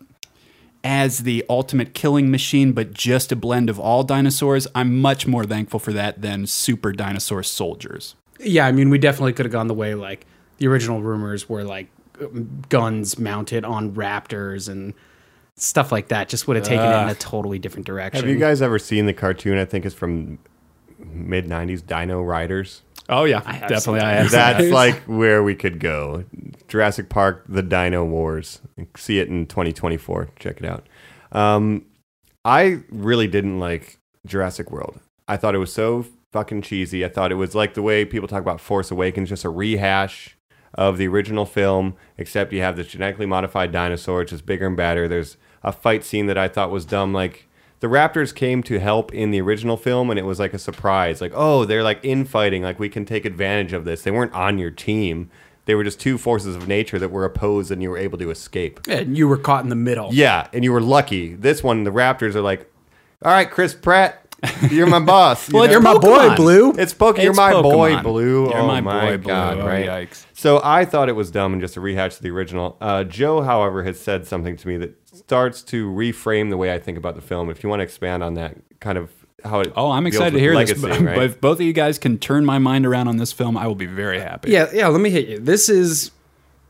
as the ultimate killing machine, but just a blend of all dinosaurs, I'm much more thankful for that than super dinosaur soldiers. Yeah, I mean, we definitely could have gone the way like the original rumors were like guns mounted on raptors and stuff like that. Just would have taken it in a totally different direction. Have you guys ever seen the cartoon? I think it's from mid 90s Dino Riders. Oh yeah, have definitely. I have. That's Nice. like where we could go. Jurassic Park: The Dino Wars. See it in 2024. Check it out. Um, I really didn't like Jurassic World. I thought it was so fucking cheesy. I thought it was like the way people talk about Force Awakens, just a rehash of the original film, except you have this genetically modified dinosaur, which is bigger and badder. There's a fight scene that I thought was dumb. Like the Raptors came to help in the original film, and it was like a surprise. Like, oh, they're like infighting. Like we can take advantage of this. They weren't on your team. They were just two forces of nature that were opposed, and you were able to escape. And you were caught in the middle. Yeah, and you were lucky. This one, the Raptors are like, all right, Chris Pratt, you're my boss. You well, you're my boy, Blue. It's Pokemon. You're It's my boy, Pokemon. Blue. You're oh my my boy, Blue. god! Oh, right? yikes. So I thought it was dumb and just a rehash of the original. Uh, Joe, however, has said something to me that starts to reframe the way I think about the film. If you want to expand on that, kind of how it. Oh, I'm deals excited to with hear legacy, this. right? But if both of you guys can turn my mind around on this film, I will be very happy. Yeah, yeah, let me hit you. This is,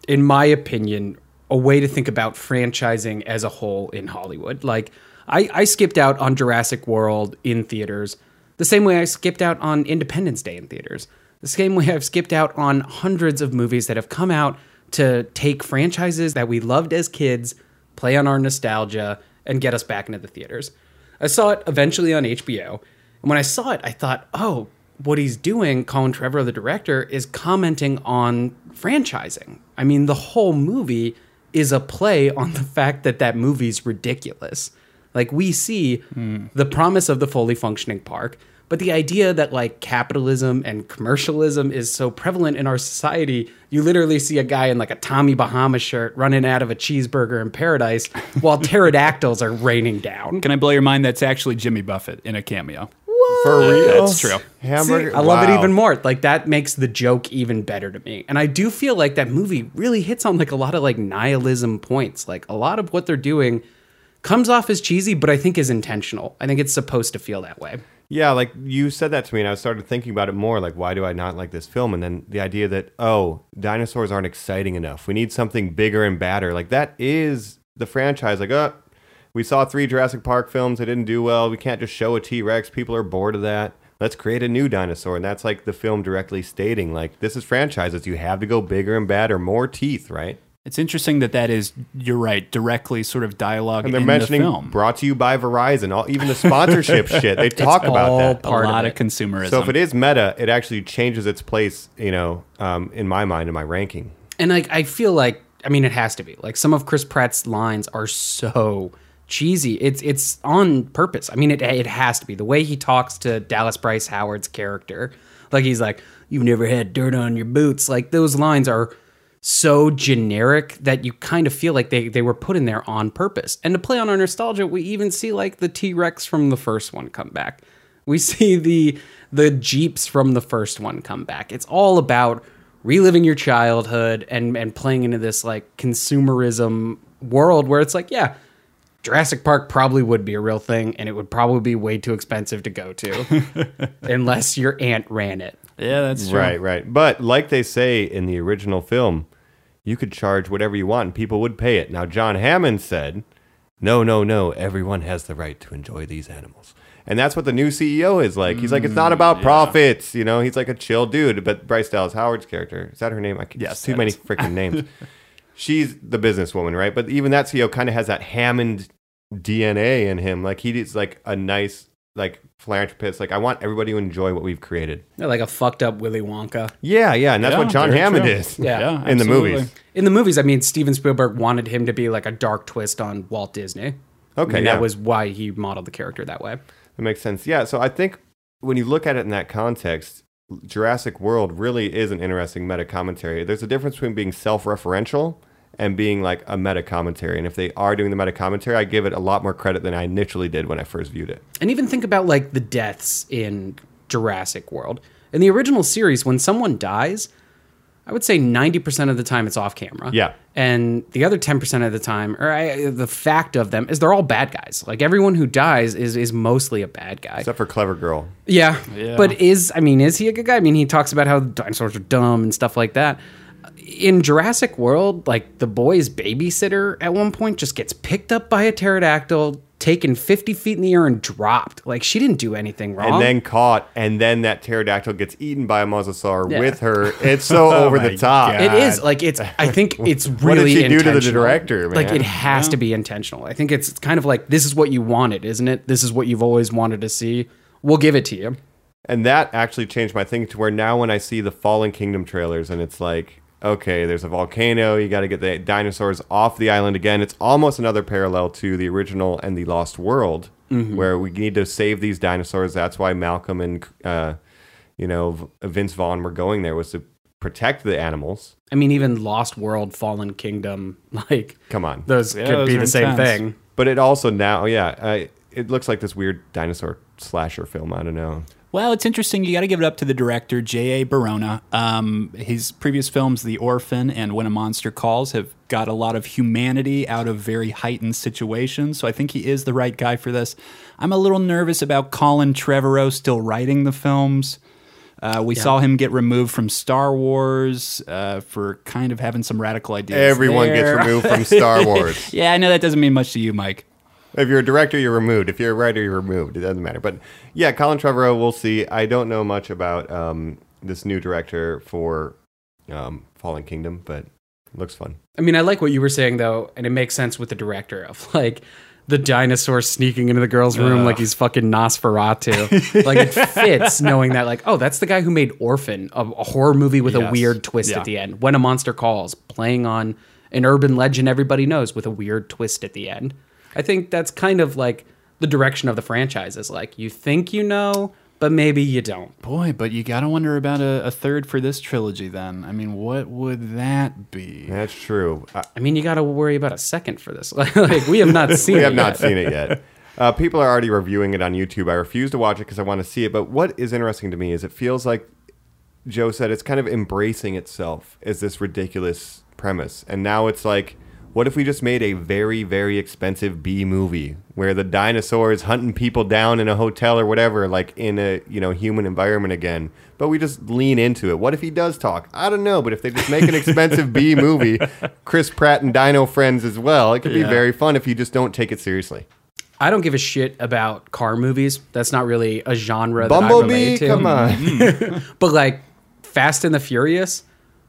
in my opinion, a way to think about franchising as a whole in Hollywood. Like, I, I skipped out on Jurassic World in theaters the same way I skipped out on Independence Day in theaters. The same way I've skipped out on hundreds of movies that have come out to take franchises that we loved as kids, play on our nostalgia, and get us back into the theaters. I saw it eventually on HBO. And when I saw it, I thought, oh, what he's doing, Colin Trevorrow, the director, is commenting on franchising. I mean, the whole movie is a play on the fact that that movie's ridiculous. Like, we see the promise of the fully functioning park, but the idea that like capitalism and commercialism is so prevalent in our society, you literally see a guy in like a Tommy Bahama shirt running out of a cheeseburger in paradise while pterodactyls are raining down. Can I blow your mind? That's actually Jimmy Buffett in a cameo. For real, That's true. Hamburger. See, I love it even more. Like that makes the joke even better to me. And I do feel like that movie really hits on like a lot of like nihilism points. Like a lot of what they're doing comes off as cheesy, but I think is intentional. I think it's supposed to feel that way. Yeah, like you said that to me, and I started thinking about it more. Like, why do I not like this film? And then the idea that oh, dinosaurs aren't exciting enough. We need something bigger and badder. Like that is the franchise. Like, uh, we saw three Jurassic Park films. They didn't do well. We can't just show a T Rex. People are bored of that. Let's create a new dinosaur, and that's like the film directly stating like this is franchises. You have to go bigger and badder, more teeth, right? It's interesting that that is, you're right, directly sort of dialogue And they're in mentioning the film. brought to you by Verizon. All even the sponsorship shit. They talk about all that. part a of lot it. of consumerism. So if it is meta, it actually changes its place, you know, um, in my mind, in my ranking. And like I feel like I mean it has to be. Like some of Chris Pratt's lines are so cheesy. It's it's on purpose. I mean it it has to be. The way he talks to Dallas Bryce Howard's character. Like he's like, You've never had dirt on your boots. Like those lines are so generic that you kind of feel like they, they were put in there on purpose. And to play on our nostalgia, we even see like the T Rex from the first one come back. We see the the Jeeps from the first one come back. It's all about reliving your childhood and and playing into this like consumerism world where it's like, yeah, Jurassic Park probably would be a real thing and it would probably be way too expensive to go to unless your aunt ran it. Yeah, that's true. Right, right. But like they say in the original film, you could charge whatever you want and people would pay it. Now, John Hammond said, no, no, no, everyone has the right to enjoy these animals. And that's what the new CEO is like. He's like, it's not about mm, profits. You know, he's like a chill dude. But Bryce Dallas Howard's character, is that her name? I can, Yes, too many freaking names. She's the businesswoman, right? But even that CEO kind of has that Hammond DNA in him. Like he's like a nice, like philanthropists. Like I want everybody to enjoy what we've created. They're like a fucked up Willy Wonka. Yeah, yeah, and that's Yeah, what John Hammond true. is. Yeah. Yeah, in the movies. In the movies, I mean, Steven Spielberg wanted him to be like a dark twist on Walt Disney. Okay, I mean, yeah. that was why he modeled the character that way. That makes sense. Yeah, so I think when you look at it in that context, Jurassic World really is an interesting meta commentary. There's a difference between being self-referential and being like a meta commentary. And if they are doing the meta commentary, I give it a lot more credit than I initially did when I first viewed it. And even think about like the deaths in Jurassic World. In the original series, when someone dies, I would say 90% of the time it's off camera. Yeah. And the other 10% of the time, or I, the fact of them, is they're all bad guys. Like everyone who dies is, is mostly a bad guy. Except for Clever Girl. Yeah. Yeah. But is I mean, is he a good guy? I mean, he talks about how dinosaurs are dumb and stuff like that. In Jurassic World, like the boy's babysitter at one point just gets picked up by a pterodactyl, taken 50 feet in the air and dropped. Like she didn't do anything wrong. and then caught, and then that pterodactyl gets eaten by a mosasaur Yeah. with her. It's so oh over the top. God. It is like it's. I think it's What did really. she do to the intentional. director, Like it has to be intentional. I think it's, it's kind of like this is what you wanted, isn't it? This is what you've always wanted to see. We'll give it to you. And that actually changed my thinking to where now when I see the Fallen Kingdom trailers and it's like, okay, there's a volcano, you got to get the dinosaurs off the island again. It's almost another parallel to the original and the Lost World, where we need to save these dinosaurs. That's why Malcolm and uh, you know V- Vince Vaughn were going there was to protect the animals. I mean, even Lost World, Fallen Kingdom, like Come on, those Yeah, could those be are the same intense. thing. but it also now, yeah, uh, it looks like this weird dinosaur slasher film. I don't know. Well, it's interesting. You got to give it up to the director, J.A. Bayona. Um, his previous films, The Orphan and When a Monster Calls, have got a lot of humanity out of very heightened situations. So I think he is the right guy for this. I'm a little nervous about Colin Trevorrow still writing the films. Uh, we saw him get removed from Star Wars uh, for kind of having some radical ideas. Everyone gets removed from Star Wars. yeah, I know that doesn't mean much to you, Mike. If you're a director, you're removed. If you're a writer, you're removed. It doesn't matter. But yeah, Colin Trevorrow, we'll see. I don't know much about um, this new director for um, Fallen Kingdom, but it looks fun. I mean, I like what you were saying though, and it makes sense with the director of like the dinosaur sneaking into the girl's room like he's fucking Nosferatu. like it fits knowing that like, oh, that's the guy who made Orphan, a, a horror movie with a weird twist Yeah. at the end. When a monster calls, playing on an urban legend everybody knows with a weird twist at the end. I think that's kind of like the direction of the franchise is like you think you know, but maybe you don't. Boy, but you got to wonder about a, a third for this trilogy then. I mean, what would that be? That's true. I, I mean, you got to worry about a second for this. like we have not seen we it have not yet. seen it yet. Uh, people are already reviewing it on YouTube. I refuse to watch it because I want to see it. But what is interesting to me is it feels like Joe said it's kind of embracing itself as this ridiculous premise. And now it's like, what if we just made a very, very expensive B movie where the dinosaurs hunting people down in a hotel or whatever, like in a you know human environment again? But we just lean into it. What if he does talk? I don't know. But if they just make an expensive B movie, Chris Pratt and Dino Friends as well, it could be very fun if you just don't take it seriously. I don't give a shit about car movies. That's not really a genre that I Bumblebee, relate to. come on. But like Fast and the Furious,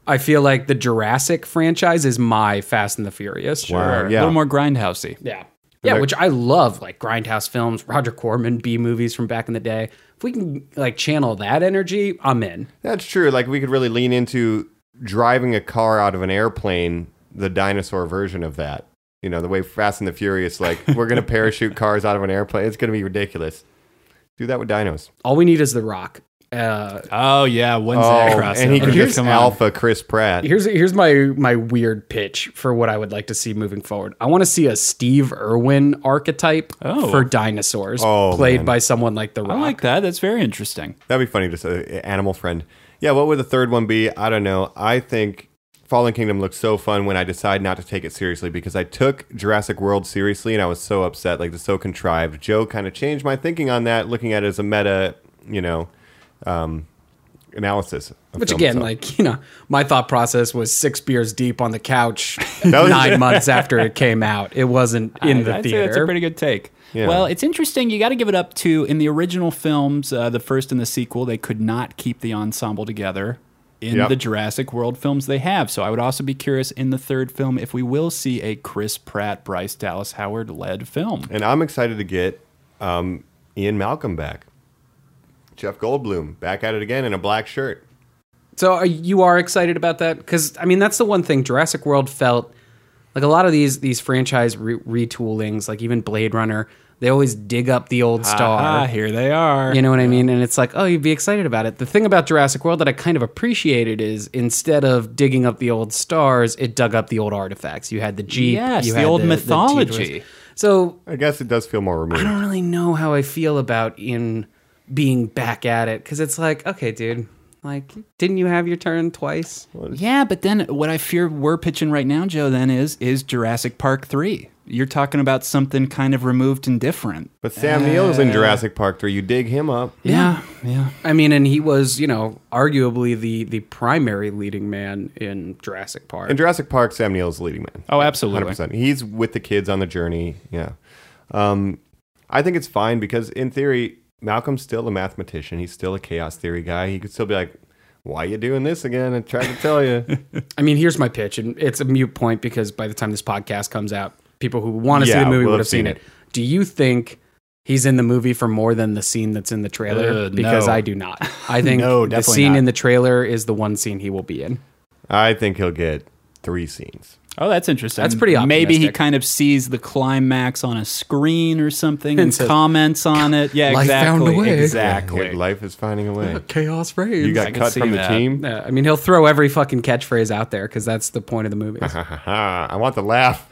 I feel like the Jurassic franchise is my Fast and the Furious. Wow. A little more grindhousey. Yeah. Yeah, which I love, like Grindhouse films, Roger Corman B movies from back in the day. If we can like channel that energy, I'm in. That's true. Like we could really lean into driving a car out of an airplane, the dinosaur version of that. You know, the way Fast and the Furious, like we're gonna parachute cars out of an airplane. It's gonna be ridiculous. Do that with dinos. All we need is The Rock. Uh, Oh yeah, when's that Oh, crossover? and he could Here's- just Come on. alpha Chris Pratt. here's here's my my weird pitch for what I would like to see moving forward. I want to see a Steve Irwin archetype Oh. for dinosaurs, Oh, played man. by someone like The Rock. I like that. That's very interesting. That'd be funny to say. Animal Friend. Yeah. What would the third one be? I don't know. I think Fallen Kingdom looks so fun when I decide not to take it seriously because I took Jurassic World seriously and I was so upset. Like it's so contrived. Joe kind of changed my thinking on that, looking at it as a meta, you know, um, analysis. Which again, itself. like you know, my thought process was six beers deep on the couch nine months after it came out. It wasn't in I- the I'd say theater. that's a pretty good take. Yeah. Well, it's interesting. You got to give it up to in the original films, uh, the first and the sequel, they could not keep the ensemble together. In Yep. the Jurassic World films, they have. So I would also be curious in the third film if we will see a Chris Pratt, Bryce Dallas Howard led film. and I'm excited to get um, Ian Malcolm back. Jeff Goldblum back at it again in a black shirt. So are, you are excited about that? Because I mean, that's the one thing Jurassic World felt like a lot of these these franchise re- retoolings, like even Blade Runner, they always dig up the old star. Ah, here they are. You know what I mean? And it's like, oh, you'd be excited about it. The thing about Jurassic World that I kind of appreciated is instead of digging up the old stars, it dug up the old artifacts. You had the Jeep. Yes, you the had old T-Rex. mythology. so I guess it does feel more removed. I don't really know how I feel about in being back at it because it's like, okay, dude, like, didn't you have your turn twice? Yeah, but then what I fear we're pitching right now, Joe, then is is Jurassic Park three. You're talking about something kind of removed and different. But Sam Neill's in Jurassic Park 3. You dig him up. Yeah, yeah. I mean, and he was, you know, arguably the the primary leading man in Jurassic Park. In Jurassic Park, Sam Neill's the leading man. Oh, absolutely. 100%. He's with the kids on the journey. Yeah. Um, I think it's fine because in theory, Malcolm's still a mathematician. He's still a chaos theory guy. He could still be like, "Why are you doing this again?" and try to tell you. I mean, here's my pitch, and it's a mute point because by the time this podcast comes out, people who want to see the movie will would have have seen seen it. Do you think he's in the movie for more than the scene that's in the trailer? Uh, because no. I do not. I think No, the scene not. in the trailer is the one scene he will be in. I think he'll get three scenes. Oh, that's interesting. That's pretty Maybe he kind of sees the climax on a screen or something and, And says, comments on it. Yeah, "Life found exactly. a way." Exactly. Yeah, life is finding a way. Chaos reigns. You got can cut see from the team. Yeah, I mean, he'll throw every fucking catchphrase out there because that's the point of the movie. I want the laugh.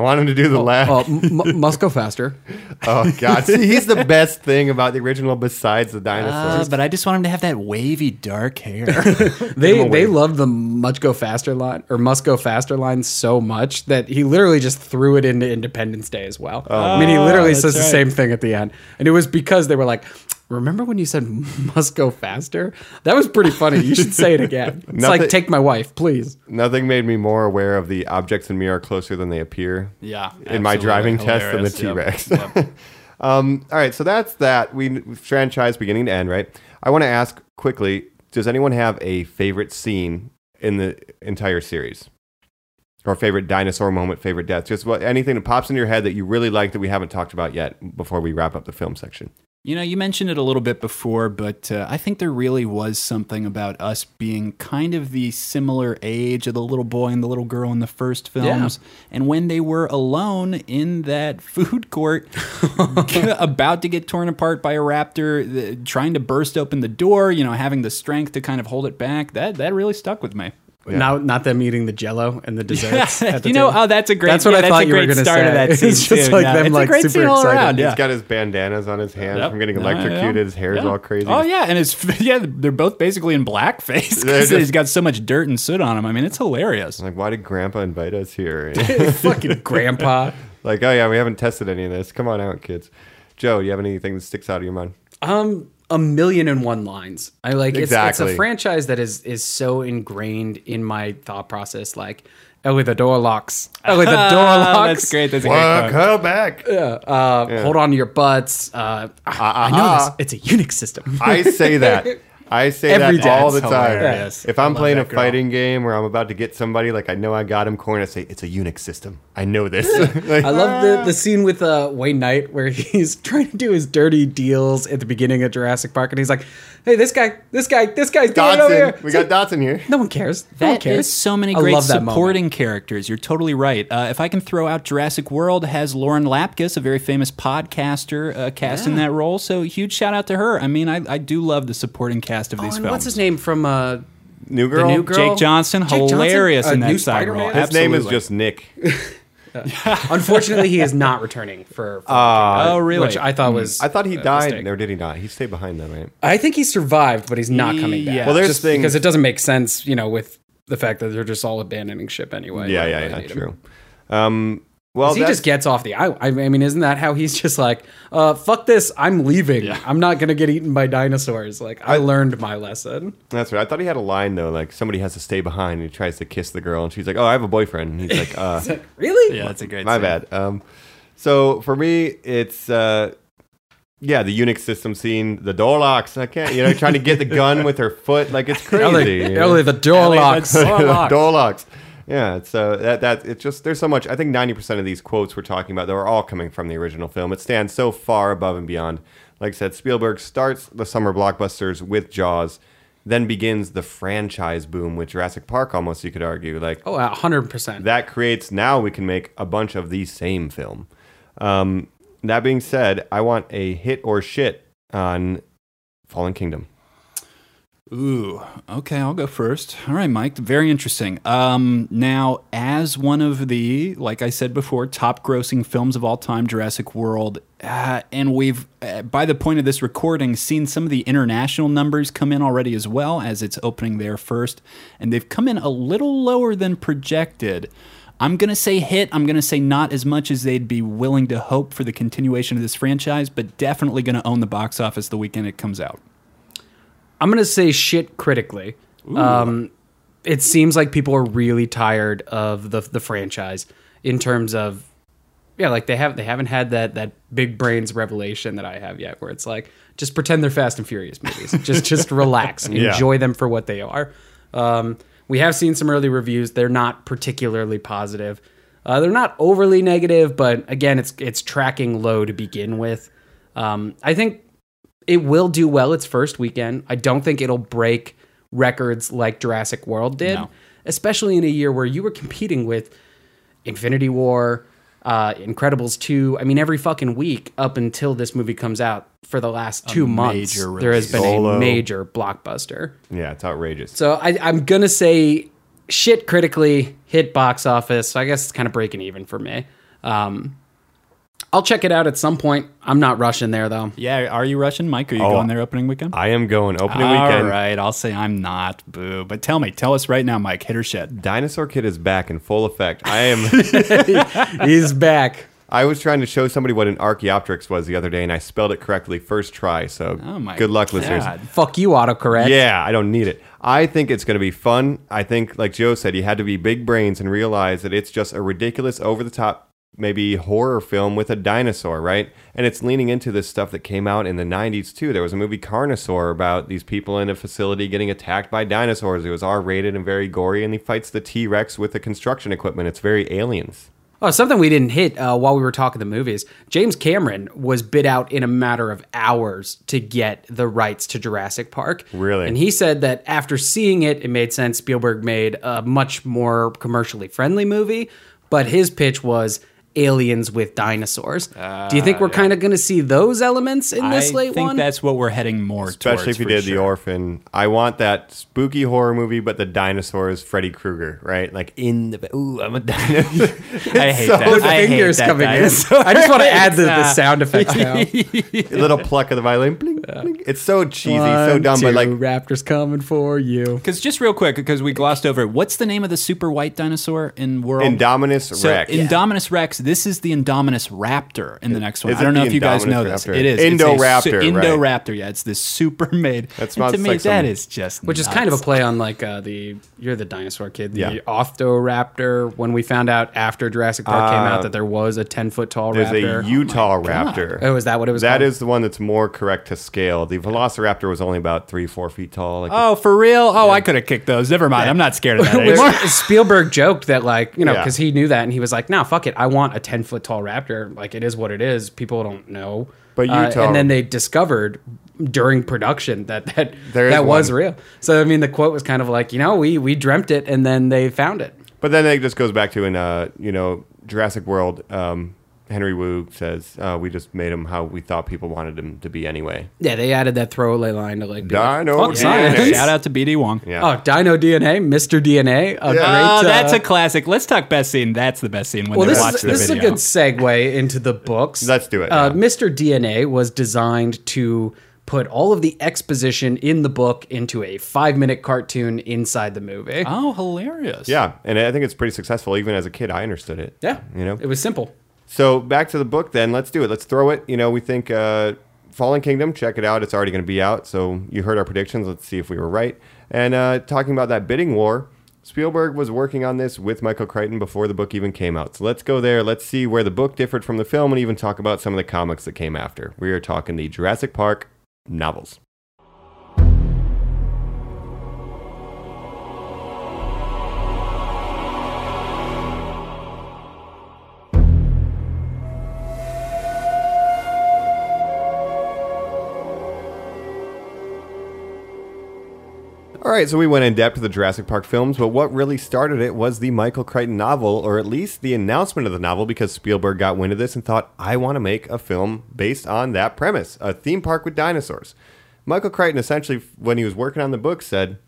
I want him to do the laugh. Oh, m- must go faster. Oh God, See, he's the best thing about the original besides the Uh, dinosaurs. but I just want him to have that wavy dark hair. They they love the much go faster line or must go faster line so much that he literally just threw it into Independence Day as well. I mean, he literally says the same thing at the end, and it was because they were like, "Remember when you said must go faster? That was pretty funny. You should say it again. It's Nothing- like take my wife, please." Nothing made me more aware of the objects in me are closer than they appear. yeah. in my absolutely driving test than the hilarious. T Yep. Rex. um, all right, so that's that. We franchise beginning to end, right? I want to ask quickly: Does anyone have a favorite scene in the entire series, or favorite dinosaur moment, favorite death? Just what anything that pops in your head that you really like that we haven't talked about yet before we wrap up the film section. You know, you mentioned it a little bit before, but uh, I think there really was something about us being kind of the similar age of the little boy and the little girl in the first films. And when they were alone in that food court, about to get torn apart by a raptor, the, trying to burst open the door, you know, having the strength to kind of hold it back, that, that really stuck with me. Now, not them eating the Jello and the desserts. at the you know, table. oh, that's a great. That's what yeah, I that's thought you were gonna start say. of that It's just too. like No, them, it's like, a great super excited. around. He's Yeah. got his bandanas on his hands Yep. from getting Yeah, yeah. electrocuted. His hair's Yeah. all crazy. Oh yeah, and it's yeah, they're both basically in blackface because he's got so much dirt and soot on him. I mean, it's hilarious. Like, why did Grandpa invite us here? fucking grandpa. like, oh yeah, we haven't tested any of this. Come on out, kids. Joe, do you have anything that sticks out of your mind? Um, a million and one lines. I like it's, it's a franchise that is is so ingrained in my thought process. Like Ellie, the door locks. Ellie, the door locks. Oh, that's great. That's a great Welcome quote. back. Uh, Hold on to your butts. Uh, I know ah. this. It's a Unix system. I say that. I say Every that day. all the That's time. hilarious. If I I'm love playing a that girl. fighting game where I'm about to get somebody, like I know I got him cornered, I say it's a Unix system. I know this. Like, I love the, the scene with uh, Wayne Knight where he's trying to do his dirty deals at the beginning of Jurassic Park, and he's like, "Hey, this guy, this guy, this guy's doing it over here." Dodgson. We got Dodgson here. no one cares. No one That cares. is so many I great love that moment. supporting characters. You're totally right. Uh, if I can throw out Jurassic World, has Lauren Lapkus, a very famous podcaster, uh, cast in that role. So huge shout out to her. I mean, I, I do love the supporting cast of Oh, these and films. what's his name from uh, New girl. new girl? Jake Johnson, Jake Johnson? hilarious A in that new side Spider-Man? role. His name is Absolutely. just Nick. Unfortunately, he is not returning for. for Oh, really? Which I thought was. I thought he a died. mistake. Or did he not? He stayed behind then, right? I think he survived, but he's not coming back. Yeah. Well, there's just things- because it doesn't make sense, you know, with the fact that they're just all abandoning ship anyway. Yeah, Why yeah, would they yeah. need him? True. Um, well, he just gets off the. I, I mean, isn't that how he's just like, uh, "Fuck this, I'm leaving. I'm not gonna get eaten by dinosaurs." Like I learned my lesson. That's right. I thought he had a line though, like somebody has to stay behind. And he tries to kiss the girl, and she's like, "Oh, I have a boyfriend." And he's like, "Uh, Really? Yeah, that's a great my scene. bad." Um, so for me, it's uh, yeah, the Unix system scene, the door locks. I can't, you know, trying to get the gun with her foot, like it's crazy. Ellie, you know? Ellie, the door Ellie, the locks. door locks. Yeah, it's uh, that that it's just there's so much. I think ninety percent of these quotes we're talking about, they were all coming from the original film. It stands so far above and beyond. Like I said, Spielberg starts the summer blockbusters with Jaws, then begins the franchise boom with Jurassic Park. Almost, you could argue, like oh, 100%. that creates now we can make a bunch of the same film. Um, that being said, I want a hit or shit on Fallen Kingdom. Ooh, okay, I'll go first. All right, Mike, very interesting. Um, now, as one of the, like I said before, top grossing films of all time, Jurassic World, uh, and we've, uh, by the point of this recording, seen some of the international numbers come in already as well, as it's opening there first, and they've come in a little lower than projected. I'm going to say hit. I'm going to say not as much as they'd be willing to hope for the continuation of this franchise, but definitely going to own the box office the weekend it comes out. I'm gonna say shit critically. Um, it seems like people are really tired of the the franchise in terms of yeah, like they have they haven't had that that big brains revelation that I have yet, where it's like just pretend they're Fast and Furious movies, just just relax, Yeah. enjoy them for what they are. Um, we have seen some early reviews; they're not particularly positive. Uh, they're not overly negative, but again, it's it's tracking low to begin with. Um, I think it will do well its first weekend. I don't think it'll break records like Jurassic World did, No. especially in a year where you were competing with Infinity War, uh, Incredibles 2. I mean, every fucking week up until this movie comes out for the last two months, there has been Solo. a major blockbuster. Yeah, it's outrageous. So I, I'm going to say shit critically, hit box office. So I guess it's kind of breaking even for me. Um, I'll check it out at some point. I'm not rushing there though. Yeah, are you rushing, Mike? Are you Oh, going there opening weekend? I am going opening All weekend. right, I'll say I'm not. Boo. But tell me, tell us right now, Mike. Hit or shit. Dinosaur Kid is back in full effect. I am. He's back. I was trying to show somebody what an Archaeopteryx was the other day, and I spelled it correctly first try. So Oh my. good luck, listeners. Fuck you, autocorrect. Yeah, I don't need it. I think it's going to be fun. I think, like Joe said, he had to be big brains and realize that it's just a ridiculous, over the top, maybe horror film with a dinosaur, right? And it's leaning into this stuff that came out in the 90s too. There was a movie Carnosaur about these people in a facility getting attacked by dinosaurs. It was R rated and very gory, and he fights the T Rex with the construction equipment. It's very aliens. Oh, something we didn't hit uh, while we were talking the movies. James Cameron was bid out in a matter of hours to get the rights to Jurassic Park. Really? And he said that after seeing it, it made sense. Spielberg made a much more commercially friendly movie, but his pitch was aliens with dinosaurs. Do you think we're kind of going to see those elements in this I late think that's what we're heading more Especially towards. if you for did The. Orphan. I want that spooky horror movie, but the dinosaur is Freddy Krueger, right? Like in the. Ooh, I'm a dinosaur. I hate so that. With I hate fingers that coming dinosaur. in. I just want to add the, the uh, sound effects now. a little pluck of the violin. Bling, bling. It's so cheesy, so One, dumb, but like Raptors coming for you. Because just real quick, because we glossed over it, what's the name of the super white dinosaur in World? Indominus so Rex. Indominus Rex. This is the Indominus Raptor in the next one. is I don't know the if you guys know this. Raptor? It is It's a Indoraptor, su- right. Indoraptor. Yeah, it's this super made. That and sounds to me, like that some- is just Which is kind of a play on like uh, the you're the dinosaur kid, the Yeah. Orthoraptor. When we found out after Jurassic Park came out that there was a ten foot tall There's raptor. a Utah raptor. oh, is that what it was? That called? is the one that's more correct to scale. The Velociraptor was only about three, four feet tall. Like Oh, for real? Oh, I could have kicked those. Never mind. I'm not scared of that Which anymore. Spielberg joked that like you know Yeah. because he knew that and he was like, "No, fuck it, I want a ten foot tall raptor. Like it is what it is. People don't know." But Uh, and then they discovered during production that that There that was one. real. So I mean, the quote was kind of like, you know, we we dreamt it and then they found it. But then it just goes back to in uh, you know Jurassic World. Um, Henry Wu says uh, we just made him how we thought people wanted him to be anyway. Yeah, they added that throwaway line to like be like, Dino "Fuck DNA." science." Shout out to BD Wong. Yeah. Oh, Dino DNA, Mr. DNA, a great. Oh, that's uh, a classic. Let's talk best scene. That's the best scene when well. they This watch is the this is a good segue into the books. Let's do it, Uh, yeah. Mr. DNA was designed to put all of the exposition in the book into a five minute cartoon inside the movie. Oh, hilarious. Yeah, and I think it's pretty successful. Even as a kid, I understood it. Yeah, you know. it was simple. So back to the book then. Let's do it. Let's throw it. You know, we think uh, Fallen Kingdom. Check it out. It's already going to be out. So you heard our predictions. Let's see if we were right. And uh, talking about that bidding war, Spielberg was working on this with Michael Crichton before the book even came out. So let's go there. Let's see where the book differed from the film, and even talk about some of the comics that came after. We are talking the Jurassic Park novels. All right, so we went in depth to the Jurassic Park films, but what really started it was the Michael Crichton novel, or at least the announcement of the novel, because Spielberg got wind of this and thought, I want to make a film based on that premise a theme park with dinosaurs. Michael Crichton essentially, when he was working on the book, said,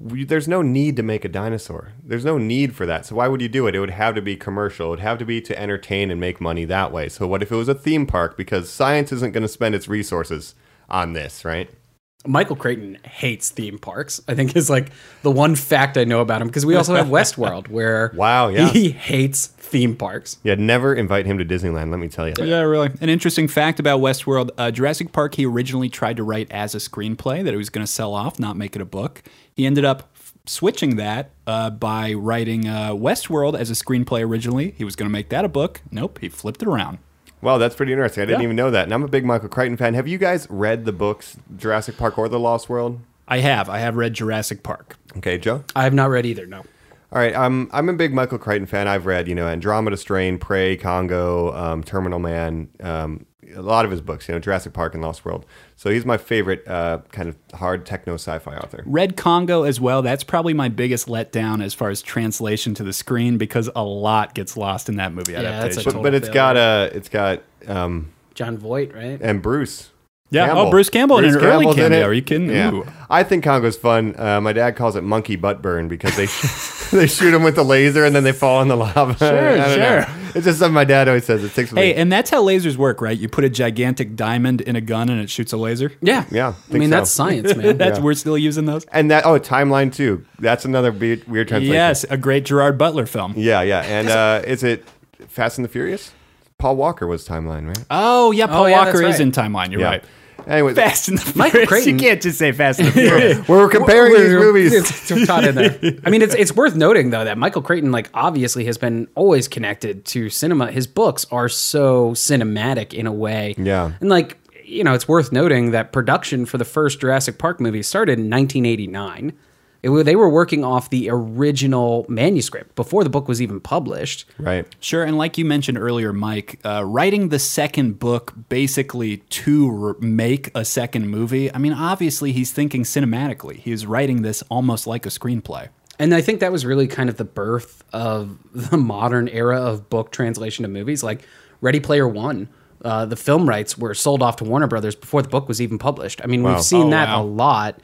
There's no need to make a dinosaur. There's no need for that. So why would you do it? It would have to be commercial. It would have to be to entertain and make money that way. So what if it was a theme park? Because science isn't going to spend its resources on this, right? Michael Crichton hates theme parks. I think is like the one fact I know about him because we also have Westworld where Wow, yeah. he hates theme parks. Yeah, never invite him to Disneyland, let me tell you. Yeah, really. An interesting fact about Westworld uh, Jurassic Park, he originally tried to write as a screenplay that he was going to sell off, not make it a book. He ended up f- switching that uh, by writing uh, Westworld as a screenplay originally. He was going to make that a book. Nope, he flipped it around. Wow, that's pretty interesting. I didn't Yeah. even know that. And I'm a big Michael Crichton fan. Have you guys read the books Jurassic Park or The Lost World? I have. I have read Jurassic Park. Okay, Joe. I have not read either. No. All right, I'm I'm a big Michael Crichton fan. I've read, you know, Andromeda Strain, Prey, Congo, um, Terminal Man, um, a lot of his books, you know, Jurassic Park and Lost World. So he's my favorite uh, kind of hard techno sci-fi author. Read Congo as well. That's probably my biggest letdown as far as translation to the screen because a lot gets lost in that movie that's a adaptation. But, total but it's failure. got uh, it's got um, Jon Voight, right? and Bruce. Yeah, Campbell. oh, Bruce Campbell in an early Campbell's in cameo. it. Are you kidding? Yeah. Ooh. I think Congo's fun. Uh, my dad calls it monkey butt burn because they they shoot him with the laser and then they fall in the lava. Sure, I don't know. sure. It's just something my dad always says. It takes. Hey, me. and that's how lasers work, right? You put a gigantic diamond in a gun and it shoots a laser. Yeah. Yeah, I think mean, so. that's science, man. That's Yeah. we're still using those. And that oh, timeline too. That's another weird, weird translation. Yes, a great Gerard Butler film. Yeah, yeah. And uh, is it Fast and the Furious? Paul Walker was timeline, right? Oh yeah, Paul yeah, Walker that's is in Timeline. You're yeah. right. Anyway, Fast and the Michael Furious. Crichton- You can't just say Fast and the Furious. we're comparing these We're- movies. It's, it's caught in there. I mean, it's it's worth noting though that Michael Crichton, like, obviously has been always connected to cinema. His books are so cinematic in a way. Yeah. and like you know, it's worth noting that production for the first Jurassic Park movie started in 1989. It, they were working off the original manuscript before the book was even published. Right. Sure, and like you mentioned earlier, Mike, uh, writing the second book basically to re- make a second movie. I mean, obviously he's thinking cinematically. He's writing this almost like a screenplay. And I think that was really kind of the birth of the modern era of book translation to movies. Like Ready Player One, uh, the film rights were sold off to Warner Brothers before the book was even published. I mean, Wow. we've seen Oh, that wow. a lot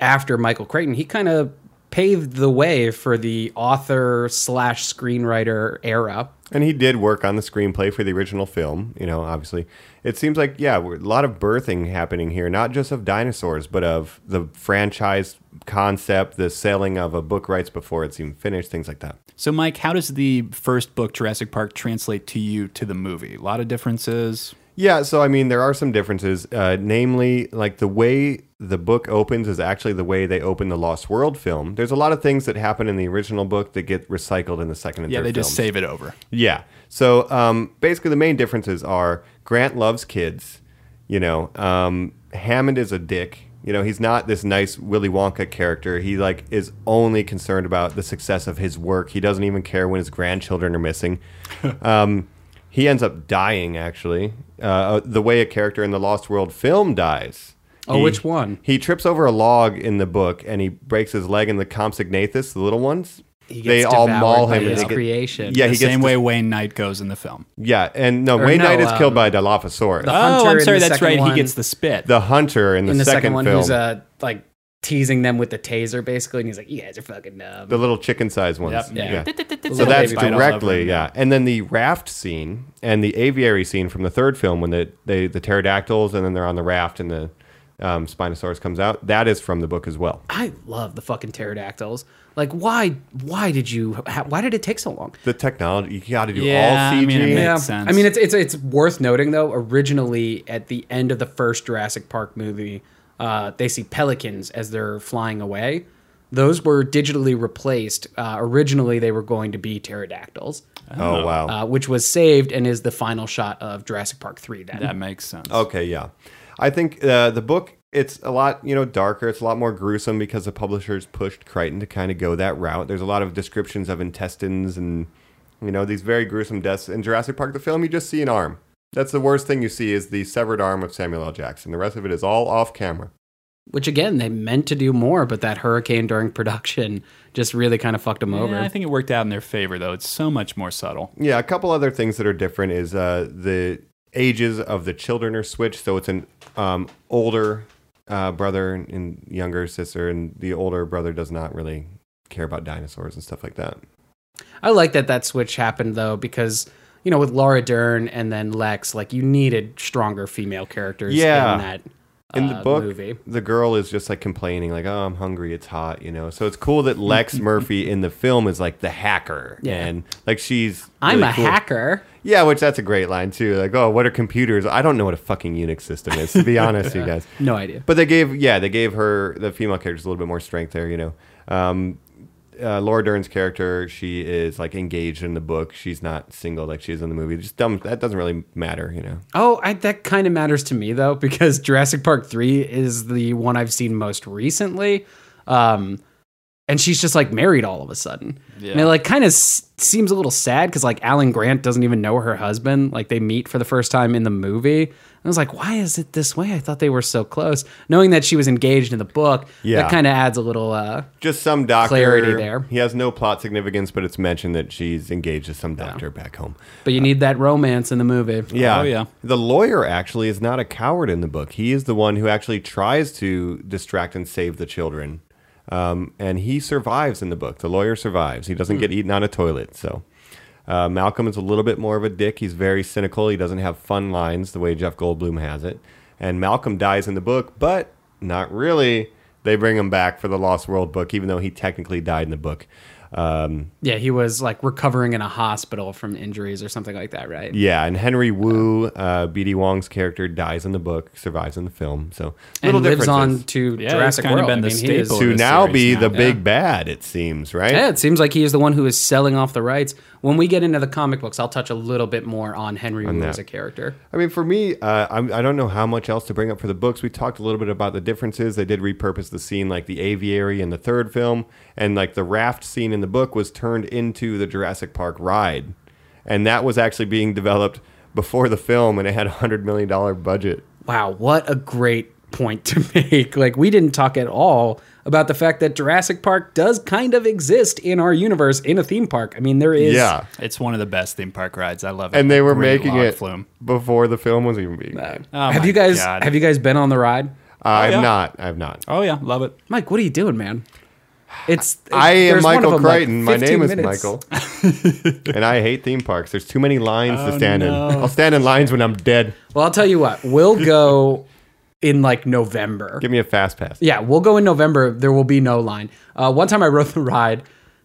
after Michael Crichton. He kind of paved the way for the author slash screenwriter era. And he did work on the screenplay for the original film, you know, obviously. It seems like, yeah, a lot of birthing happening here, not just of dinosaurs, but of the franchise concept, the selling of a book rights before it's even finished, things like that. So, Mike, how does the first book, Jurassic Park, translate to you to the movie? A lot of differences. Yeah, so I mean, there are some differences. Uh, namely, like the way the book opens is actually the way they open the Lost World film. There's a lot of things that happen in the original book that get recycled in the second and Yeah, third they just films. save it over. Yeah. So um, basically, the main differences are Grant loves kids. You know, um, Hammond is a dick. You know, he's not this nice Willy Wonka character. He like is only concerned about the success of his work. He doesn't even care when his grandchildren are missing. um, he ends up dying. Actually, uh, the way a character in the Lost World film dies. Oh, He- which one? He trips over a log in the book and he breaks his leg. And the Compsognathus, the little ones, He they all maul him. and his get- creation. Yeah, the he gets same dis- way Wayne Knight goes in the film. yeah, and no, Or Wayne no, Knight is killed um, by Dilophosaurus. the- Oh, I'm sorry. That's right. one- He gets the spit. the hunter in the, in the second, second, one, film, who's uh, like teasing them with the taser, basically, and he's like, "You guys are fucking dumb." the little chicken-sized ones. Yep. Yeah. Little So that's baby bite all over directly, yeah. And then the raft scene and the aviary scene from the third film when the they, the pterodactyls and then they're on the raft and the um, Spinosaurus comes out. That is from the book as well. I love the fucking pterodactyls. Like, why? Why did you? Why did it take so long? The technology you got to do Yeah, all I CG. mean, it makes- sense. I mean, it's it's it's worth noting though. Originally, at the end of the first Jurassic Park movie, uh, they see pelicans as they're flying away. Those were digitally replaced. Uh, originally, they were going to be pterodactyls, oh wow. uh, which was saved and is the final shot of Jurassic Park three. Then that makes sense. Okay, yeah. I think uh, the book it's a lot you know darker. It's a lot more gruesome because the publishers pushed Crichton to kind of go that route. There's a lot of descriptions of intestines and you know these very gruesome deaths. In Jurassic Park, the film, you just see an arm. That's the worst thing you see is the severed arm of Samuel L. Jackson. The rest of it is all off camera. which again they meant to do more, but that hurricane during production just really kind of fucked them over. I think it worked out in their favor, though. It's so much more subtle. Yeah, a couple other things that are different is uh, the ages of the children are switched. So it's an um, older uh, brother and younger sister, and the older brother does not really care about dinosaurs and stuff like that. I like that that switch happened though because you know with Laura Dern and then Lex, like you needed stronger female characters Yeah. in that In the uh, book, movie. the girl is just like complaining, like, "Oh, I'm hungry. It's hot," you know. So it's cool that Lex Murphy in the film is like the hacker, Yeah. and like she's. I'm a cool. hacker. Yeah, which that's a great line too. Like, "Oh, what are computers?" I don't know what a fucking Unix system is, to be honest, you guys. No idea. But they gave, yeah, they gave her the female characters a little bit more strength there, you know. Um, uh, Laura Dern's character, she is like engaged in the book. She's not single like she is in the movie. Just dumb. That doesn't really matter, you know. Oh, I, that kind of matters to me though, because Jurassic Park three is the one I've seen most recently, um, and she's just like married all of a sudden. Yeah. And it like kind of s- seems a little sad because like Alan Grant doesn't even know her husband. Like they meet for the first time in the movie. I was like, why is it this way? I thought they were so close. Knowing that she was engaged in the book, Yeah. that kind of adds a little. Uh, Just some doctor. Clarity there. He has no plot significance, but it's mentioned that she's engaged to some doctor back home. but you need that romance in the movie. Yeah. Oh, yeah. The lawyer actually is not a coward in the book. He is the one who actually tries to distract and save the children. Um, and he survives in the book. The lawyer survives. He doesn't get eaten on a toilet. So uh, Malcolm is a little bit more of a dick. He's very cynical. He doesn't have fun lines the way Jeff Goldblum has it. And Malcolm dies in the book, but not really. They bring him back for the Lost World book, even though he technically died in the book. Um, Yeah, he was like recovering in a hospital from injuries or something like that, right? Yeah, and Henry Wu, uh, B.D. Wong's character, dies in the book, survives in the film. So and little lives on to Yeah, Jurassic he's kinda World. been I mean, he is- staple. to this now be now. the Yeah. big bad. It seems right. Yeah, it seems like he is the one who is selling off the rights. When we get into the comic books, I'll touch a little bit more on Henry Wu that. as a character. I mean, for me, uh, I'm, I don't know how much else to bring up for the books. We talked a little bit about the differences. They did repurpose the scene, like the aviary in the third film, and like the raft scene in the book was turned into the Jurassic Park ride, and that was actually being developed before the film, and it had a hundred million dollar budget. Wow, what a great point to make. Like, we didn't talk at all about the fact that Jurassic Park does kind of exist in our universe in a theme park. I mean, there is. Yeah, It's one of the best theme park rides. I love it. and they were Great making it flume. before the film was even being made. Oh have you guys God. have you guys been on the ride? Uh, oh, I'm yeah. not. I've not. Oh yeah, love it. Mike, what are you doing, man? It's I am there's one of Michael them, like, Crichton. My 15 name is. Michael. and I hate theme parks. There's too many lines to oh, stand no. in. I'll stand in lines when I'm dead. Well, I'll tell you what. We'll go in like November. Give me a fast pass. Yeah, we'll go in November. There will be no line. Uh, one time I rode the ride.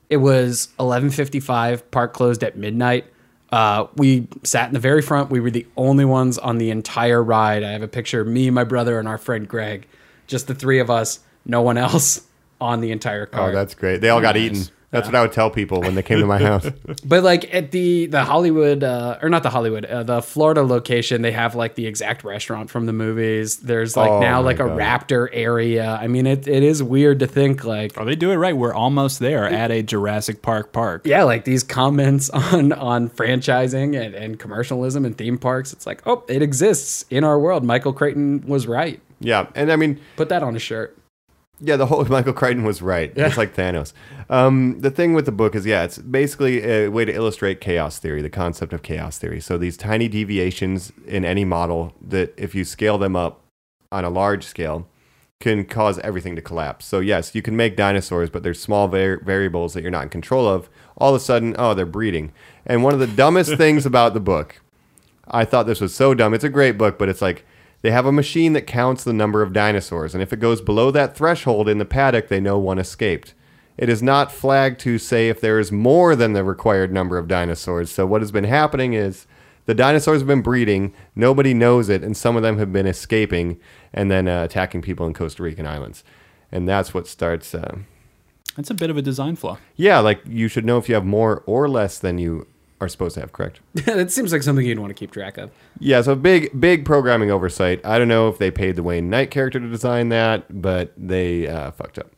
It was 11:55. Park closed at midnight. Uh, we sat in the very front. We were the only ones on the entire ride. I have a picture of me, my brother, and our friend Greg. Just the three of us. No one else on the entire car. Oh, that's great. They all got eaten. That's what I would tell people when they came to my house. But like at the the Hollywood uh, or not the Hollywood, uh, the Florida location, they have like the exact restaurant from the movies. There's like Oh now my like a God. Raptor area. I mean, it, it is weird to think like Oh, they do it right. We're almost there at a Jurassic Park park. yeah, like these comments on on franchising and, and commercialism and theme parks. It's like oh, it exists in our world. Michael Crichton was right. Yeah, and I mean, Put that on a shirt. Yeah, the whole Michael Crichton was right. It's like Thanos. Um, the thing with the book is, yeah, it's basically a way to illustrate chaos theory, the concept of chaos theory. So these tiny deviations in any model that, if you scale them up on a large scale, can cause everything to collapse. So yes, you can make dinosaurs, but there's small var- variables that you're not in control of. All of a sudden, oh, they're breeding. And one of the dumbest things about the book, I thought this was so dumb. It's a great book, but it's like they have a machine that counts the number of dinosaurs, and if it goes below that threshold in the paddock, they know one escaped. It is not flagged to say if there is more than the required number of dinosaurs. So what has been happening is the dinosaurs have been breeding, nobody knows it, and some of them have been escaping and then uh, attacking people in Costa Rican islands. And that's what starts. Uh, That's a bit of a design flaw. yeah, like you should know if you have more or less than you are supposed to have, correct? that seems like something you'd want to keep track of. Yeah, so big, big programming oversight. I don't know if they paid the Wayne Knight character to design that, but they uh, fucked up.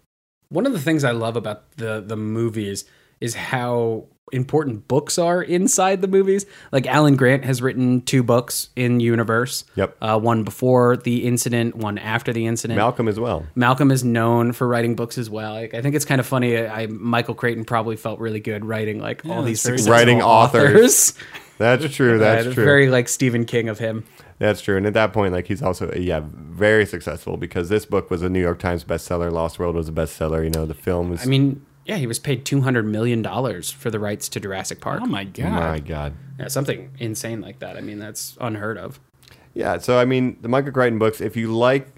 One of the things I love about the the movies is how important books are inside the movies. Like Alan Grant has written two books in universe. Yep. Uh, one before the incident, one after the incident. Malcolm as well. Malcolm is known for writing books as well. Like, I think it's kind of funny. I, Michael Crichton probably felt really good writing like all these that's successful Writing authors. authors. That's true. That's Uh, true. Very like Stephen King of him. That's true. And at that point, like he's also yeah very successful because this book was a New York Times bestseller. Lost World was a bestseller. You know, the film was. I mean, yeah, he was paid two hundred million dollars for the rights to Jurassic Park. Oh my god. my God. Yeah, something insane like that. I mean, that's unheard of. Yeah. So I mean, the Michael Crichton books. If you like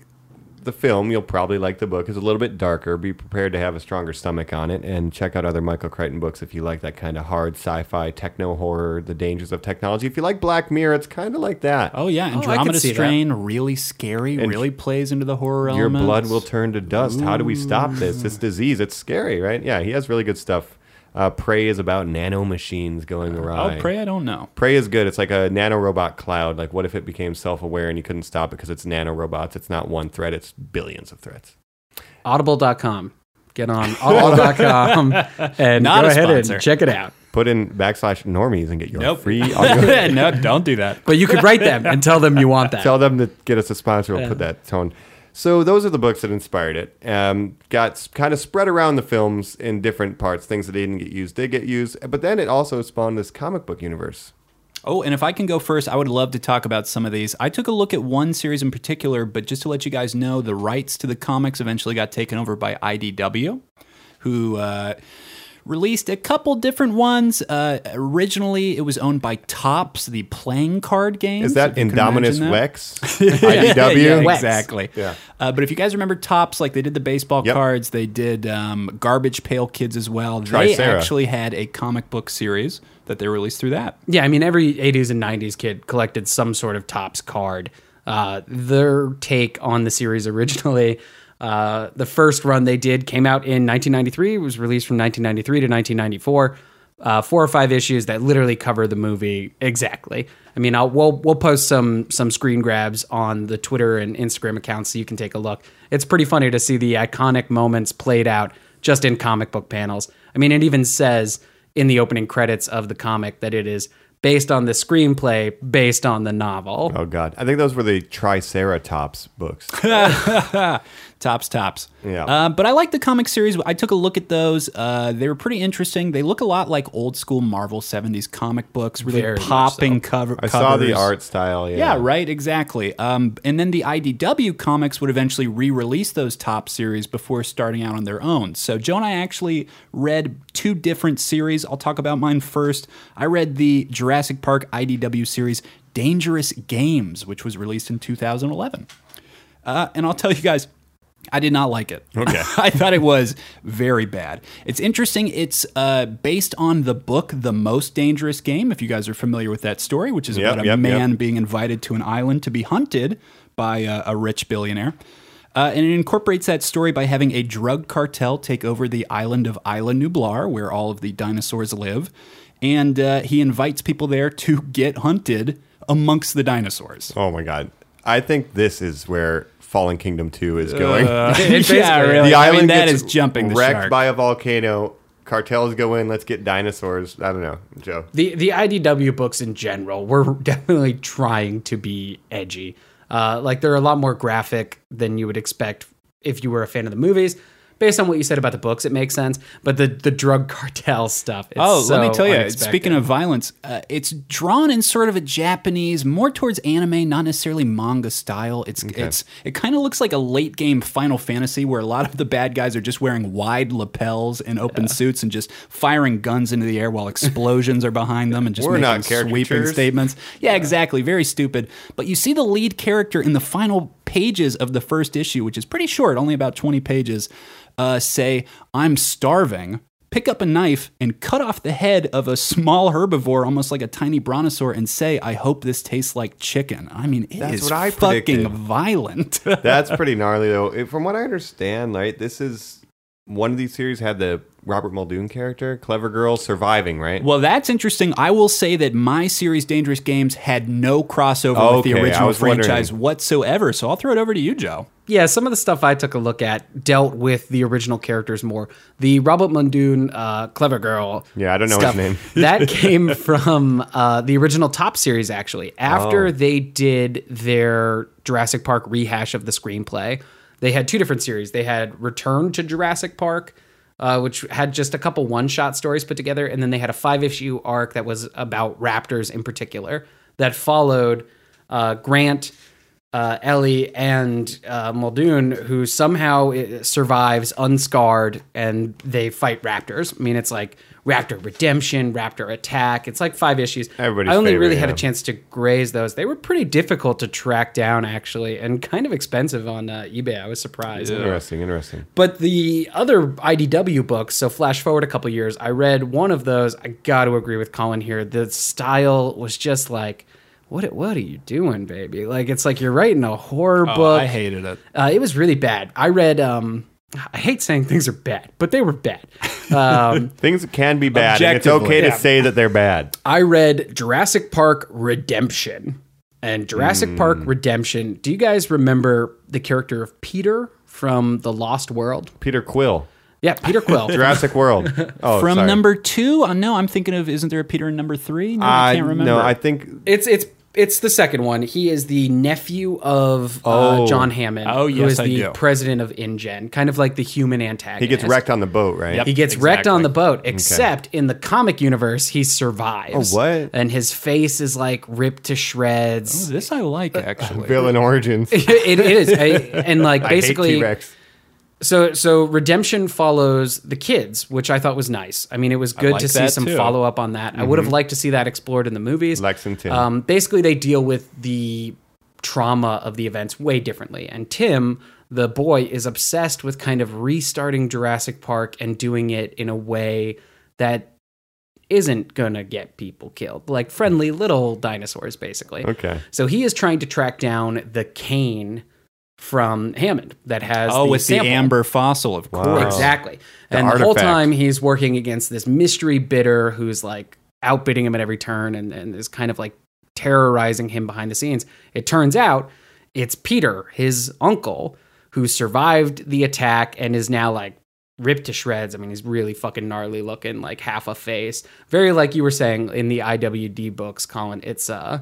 the film, you'll probably like the book. It's a little bit darker. Be prepared to have a stronger stomach on it, and check out other Michael Crichton books if you like that kind of hard sci-fi, techno horror, the dangers of technology. If you like Black Mirror, it's kind of like that. Oh yeah, oh, I could Andromeda see that. Strain, really scary, And really plays into the horror realm. Your elements. blood will turn to dust. How do we stop this? This disease. It's scary, right? Yeah, he has really good stuff. Uh, Prey is about nano machines going awry. Oh, pray I don't know. Prey is good. It's like a nanorobot cloud. Like, what if it became self-aware and you couldn't stop it because it's nanorobots? It's not one threat. It's billions of threats. Audible.com. Get on audible.com and Not go ahead sponsor. and check it out. Put in backslash normies and get your Nope. free audio. no, don't do that. But you could write them and tell them you want that. Tell them to get us a sponsor. We'll put that tone. So those are the books that inspired it. Um, got kind of spread around the films in different parts. Things that didn't get used did get used, but then it also spawned this comic book universe. Oh, and if I can go first, I would love to talk about some of these. I took a look at one series in particular, but just to let you guys know, the rights to the comics eventually got taken over by IDW, who uh, released a couple different ones. Uh, originally, it was owned by Topps, the playing card game. Is that if you Indominus imagine that. Wex? IDW? yeah, Wex. exactly. Yeah. Uh, but if you guys remember Topps, like they did the baseball Yep. cards, they did um, Garbage Pail Kids as well. They Tricera. actually had a comic book series that they released through that. Yeah, I mean, every 80s and 90s kid collected some sort of Topps card. Uh, their take on the series originally, uh, the first run they did came out in 1993. It was released from 1993 to 1994. Uh, four or five issues that literally cover the movie exactly. I mean, I'll, we'll we'll post some some screen grabs on the Twitter and Instagram accounts so you can take a look. It's pretty funny to see the iconic moments played out just in comic book panels. I mean, it even says in the opening credits of the comic that it is based on the screenplay based on the novel. Oh God, I think those were the Triceratops books. Tops, tops. Yeah. Uh, but I like the comic series. I took a look at those. Uh, they were pretty interesting. They look a lot like old school Marvel 70s comic books, really Very popping so. cover. I saw the art style. Yeah, Yeah, right, exactly. Um, and then the IDW comics would eventually re release those top series before starting out on their own. So, Joe and I actually read two different series. I'll talk about mine first. I read the Jurassic Park IDW series Dangerous Games, which was released in 2011. Uh, and I'll tell you guys, I did not like it. Okay. I thought it was very bad. It's interesting. It's uh, based on the book The Most Dangerous Game, if you guys are familiar with that story, which is Yep, about a yep, man yep. being invited to an island to be hunted by a, a rich billionaire. Uh, and it incorporates that story by having a drug cartel take over the island of Isla Nublar, where all of the dinosaurs live. And uh, he invites people there to get hunted amongst the dinosaurs. Oh my God, I think this is where Fallen Kingdom Two is going. yeah, really. the I island mean, that gets is jumping the wrecked shark. by a volcano. Cartels go in. Let's get dinosaurs. I don't know, Joe. The the IDW books in general were definitely trying to be edgy. Uh, like they're a lot more graphic than you would expect if you were a fan of the movies. Based on what you said about the books, it makes sense. But the the drug cartel stuff. It's Oh, let me tell you. unexpected. Speaking of violence, uh, it's drawn in sort of a Japanese, more towards anime, not necessarily manga style. It's it's it kind of looks like a late game Final Fantasy where a lot of the bad guys are just wearing wide lapels and open suits and just firing guns into the air while explosions are behind them and just We're making not sweeping caricatures. statements. Yeah, exactly. Very stupid. But you see the lead character in the final pages of the first issue, which is pretty short, only about 20 pages, uh, say, I'm starving. Pick up a knife and cut off the head of a small herbivore, almost like a tiny brontosaur, and say, I hope this tastes like chicken. I mean, it is That's what I fucking predicted. violent. That's pretty gnarly, though. From what I understand, right, this is one of these series had the Robert Muldoon character, Clever Girl, surviving, right? Well, that's interesting. I will say that my series, Dangerous Games, had no crossover with the original was wondering. franchise whatsoever. So I'll throw it over to you, Joe. yeah, some of the stuff I took a look at dealt with the original characters more. The Robert Muldoon, uh, clever girl. Yeah, I don't know his name. that came from uh, the original Top series, actually. After Oh. they did their Jurassic Park rehash of the screenplay, they had two different series. They had Return to Jurassic Park, uh, which had just a couple one shot stories put together, and then they had a five issue arc that was about raptors in particular that followed uh, Grant uh, Ellie and uh, Muldoon, who somehow uh, survives unscarred, and they fight raptors. I mean, it's like Raptor Redemption, Raptor Attack. It's like five issues. Everybody's I only favorite, really had a chance to graze those. They were pretty difficult to track down, actually, and kind of expensive on uh, eBay. I was surprised. Interesting, interesting. But the other IDW books, so flash forward a couple years, I read one of those. I got to agree with Colin here. The style was just like, what? What are you doing, baby? Like it's like you're writing a horror Oh, book. I hated it. Uh, it was really bad. I read. um I hate saying things are bad, but they were bad. Um, Things can be bad, and it's okay to yeah. say that they're bad. I read Jurassic Park Redemption. And Jurassic Hmm. Park Redemption. Do you guys remember the character of Peter from The Lost World? Peter Quill, Yeah, Peter Quill. Jurassic World. Oh, From sorry. number two, uh, no, I'm thinking of. Isn't there a Peter in number three? No, I I can't remember. No, I think It's it's it's the second one. He is the nephew of uh, Oh. John Hammond, Oh, who yes, is I the do. president of InGen, kind of like the human antagonist. he gets wrecked on the boat, right? Yep. He gets wrecked on Exactly. the boat, except in the comic universe, he survives. Oh, what? And his face is like ripped to shreds. this I like actually. Villain origins. it is, I- and like I hate basically, T-Rex. So so redemption follows the kids, which I thought was nice. I mean, it was good like to see some too. follow up on that. I would have liked to see that explored in the movies. Lex and Tim. Um, basically, they deal with the trauma of the events way differently. And Tim, the boy, is obsessed with kind of restarting Jurassic Park and doing it in a way that isn't gonna get people killed, like friendly little dinosaurs, basically. Okay. So he is trying to track down the cane from Hammond that has oh, the with sample. the amber fossil, of course. Exactly. The and the whole time he's working against this mystery bidder who's like outbidding him at every turn and, and is kind of like terrorizing him behind the scenes. It turns out it's Peter, his uncle, who survived the attack and is now like ripped to shreds. I mean, he's really fucking gnarly looking, like half a face. Very like you were saying in the IWD books, Colin. It's uh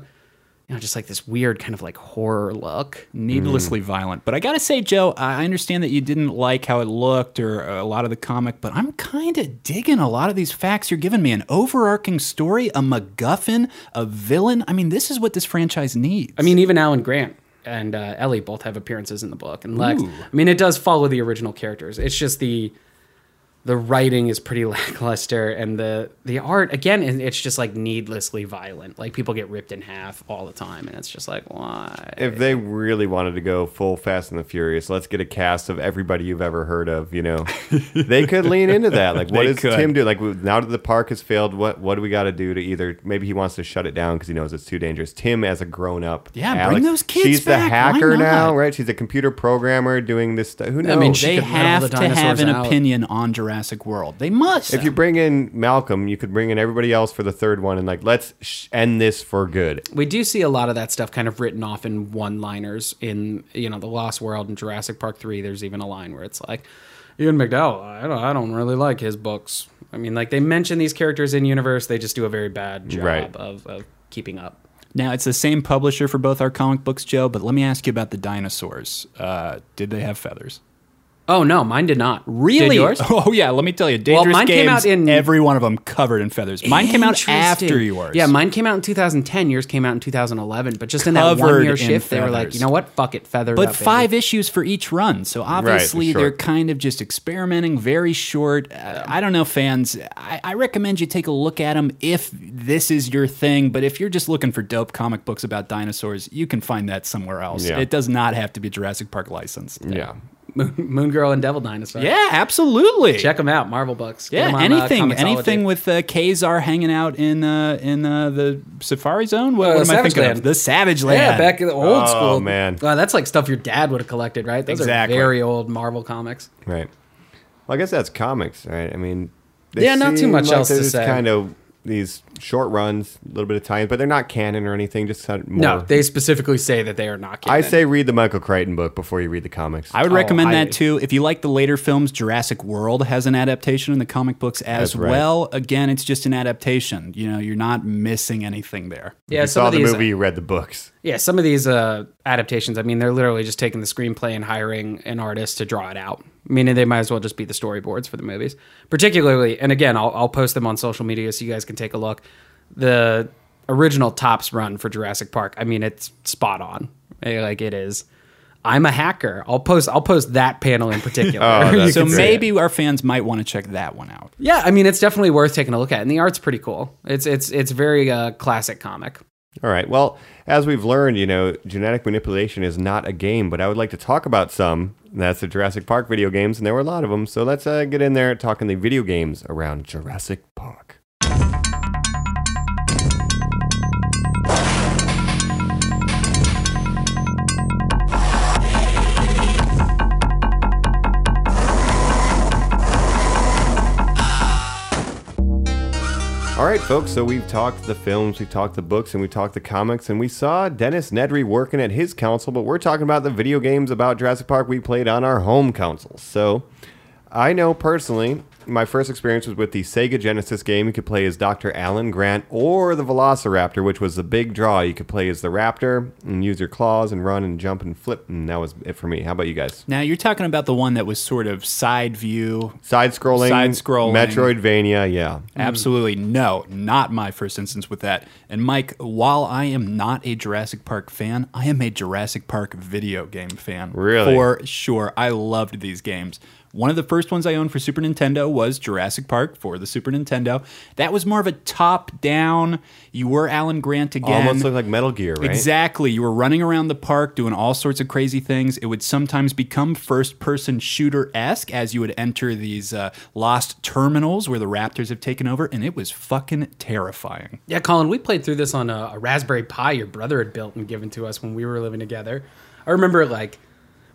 you know, just like this weird kind of like horror look. needlessly Mm. violent. But I gotta say, Joe, I understand that you didn't like how it looked or a lot of the comic, but I'm kind of digging a lot of these facts you're giving me. An overarching story, a MacGuffin, a villain. I mean, this is what this franchise needs. I mean, even Alan Grant and uh, Ellie both have appearances in the book, and Lex. Ooh. I mean, it does follow the original characters. It's just the the writing is pretty lackluster, and the the art again, it- it's just like needlessly violent. Like people get ripped in half all the time, and it's just like why? If they really wanted to go full Fast and the Furious, let's get a cast of everybody you've ever heard of. You know, they could lean into that. Like, what does could. Tim do? Like, now that the park has failed, what what do we got to do to either? Maybe he wants to shut it down because he knows it's too dangerous. Tim, as a grown up, Yeah, bring those kids She's back. the hacker now, right? She's a computer programmer doing this stuff. Who knows? I mean, she they have the to have an out. opinion on Jurassic World. They must. if you bring in Malcolm, you could bring in everybody else for the third one, and like, let's sh- end this for good. we do see a lot of that stuff kind of written off in one liners in you know the Lost World and Jurassic Park three. There's even a line where it's like Ian McDowell. I don't, I don't really like his books. I mean, like they mention these characters in universe, they just do a very bad job Right. of, of keeping up. now it's the same publisher for both our comic books, Joe. But let me ask you about the dinosaurs. Uh, did they have feathers? Oh no, mine did not. Really? Did yours? Oh yeah. Let me tell you, Dangerous mine Games. came out in- every one of them covered in feathers. Mine came out after yours. Yeah, mine came out in 2010. Yours came out in 2011. But just in that one year shift, they were like, you know what? Fuck it, feathered But up, baby. five issues for each run, so obviously sure. they're kind of just experimenting, very short. Uh, I don't know, fans. I, I recommend you take a look at them if this is your thing. But if you're just looking for dope comic books about dinosaurs, you can find that somewhere else. Yeah. It does not have to be Jurassic Park licensed. Yeah. Moon, Moon Girl and Devil Dinosaur. Yeah, absolutely. check them out. Marvel books. Get Yeah, 'em on, uh, anything, Comixology. anything with uh, Ka-Zar hanging out in uh, in uh, the Safari Zone. What, Uh, what am I Savage thinking Land. of? The Savage Land. Yeah, back in the old Oh, school. man. Wow, that's like stuff your dad would have collected, right? Those Exactly. are very old Marvel comics. Right. Well, I guess that's comics, right? I mean, Yeah, not too much like else to say. Kind of these short runs, a little bit of time, but they're not canon or anything. Just kind more. No, they specifically say that they are not. Canon. I say read the Michael Crichton book before you read the comics. I would Oh, recommend highly. that too. If you like the later films, Jurassic World has an adaptation in the comic books as right. well. Again, it's just an adaptation. You know, you're not missing anything there. yeah, you saw the movie, you read the books. Yeah, some of these uh, adaptations. I mean, they're literally just taking the screenplay and hiring an artist to draw it out. Meaning they might as well just be the storyboards for the movies. Particularly, and again, I'll, I'll post them on social media so you guys can take a look. The original Topps run for Jurassic Park. I mean, it's spot on. Eh, Like it is. I'm a hacker. I'll post. I'll post that panel in particular. Oh, You that's So can see great. it. maybe our fans might want to check that one out. Yeah, I mean, it's definitely worth taking a look at, and the art's pretty cool. It's it's it's very uh, classic comic. All right. Well, as we've learned, you know, genetic manipulation is not a game, but I would like to talk about some. That's the Jurassic Park video games, and there were a lot of them. So let's uh, get in there talking the video games around Jurassic Park. Right, folks. So we've talked the films, we've talked the books, and we talked the comics, and we saw Dennis Nedry working at his console. But we're talking about the video games about Jurassic Park we played on our home consoles. So I know personally, my first experience was with the Sega Genesis game. You could play as Dr. Alan Grant or the Velociraptor, which was the big draw. You could play as the Raptor and use your claws and run and jump and flip, and that was it for me. How about you guys? Now you're talking about the one that was sort of side view. Side scrolling, Side-scrolling. Metroidvania, yeah. Absolutely no, not my first instance with that. And Mike, while I am not a Jurassic Park fan, I am a Jurassic Park video game fan. Really? For sure. I loved these games. One of the first ones I owned for Super Nintendo was Jurassic Park for the Super Nintendo. That was more of a top down. You were Alan Grant again. Almost looked like Metal Gear, right? Exactly. You were running around the park doing all sorts of crazy things. It would sometimes become first person shooter esque as you would enter these uh, lost terminals where the raptors have taken over, and it was fucking terrifying. Yeah, Colin, we played through this on a, a Raspberry Pi your brother had built and given to us when we were living together. I remember like,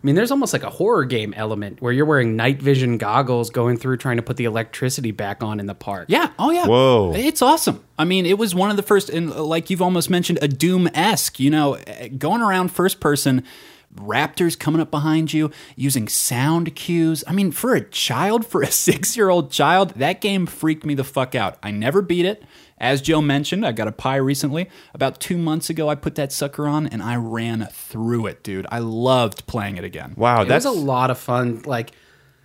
I mean, there's almost like a horror game element where you're wearing night vision goggles, going through trying to put the electricity back on in the park. Yeah. Oh, yeah. Whoa. It's awesome. I mean, it was one of the first, and uh, like you've almost mentioned, a Doom esque, you know, uh, going around first person. Raptors coming up behind you using sound cues. I mean, for a child, for a six year old child, that game freaked me the fuck out. I never beat it. As Joe mentioned, I got a Pi recently. About two months ago, I put that sucker on and I ran through it, dude. I loved playing it again. Wow, it that's was a lot of fun. Like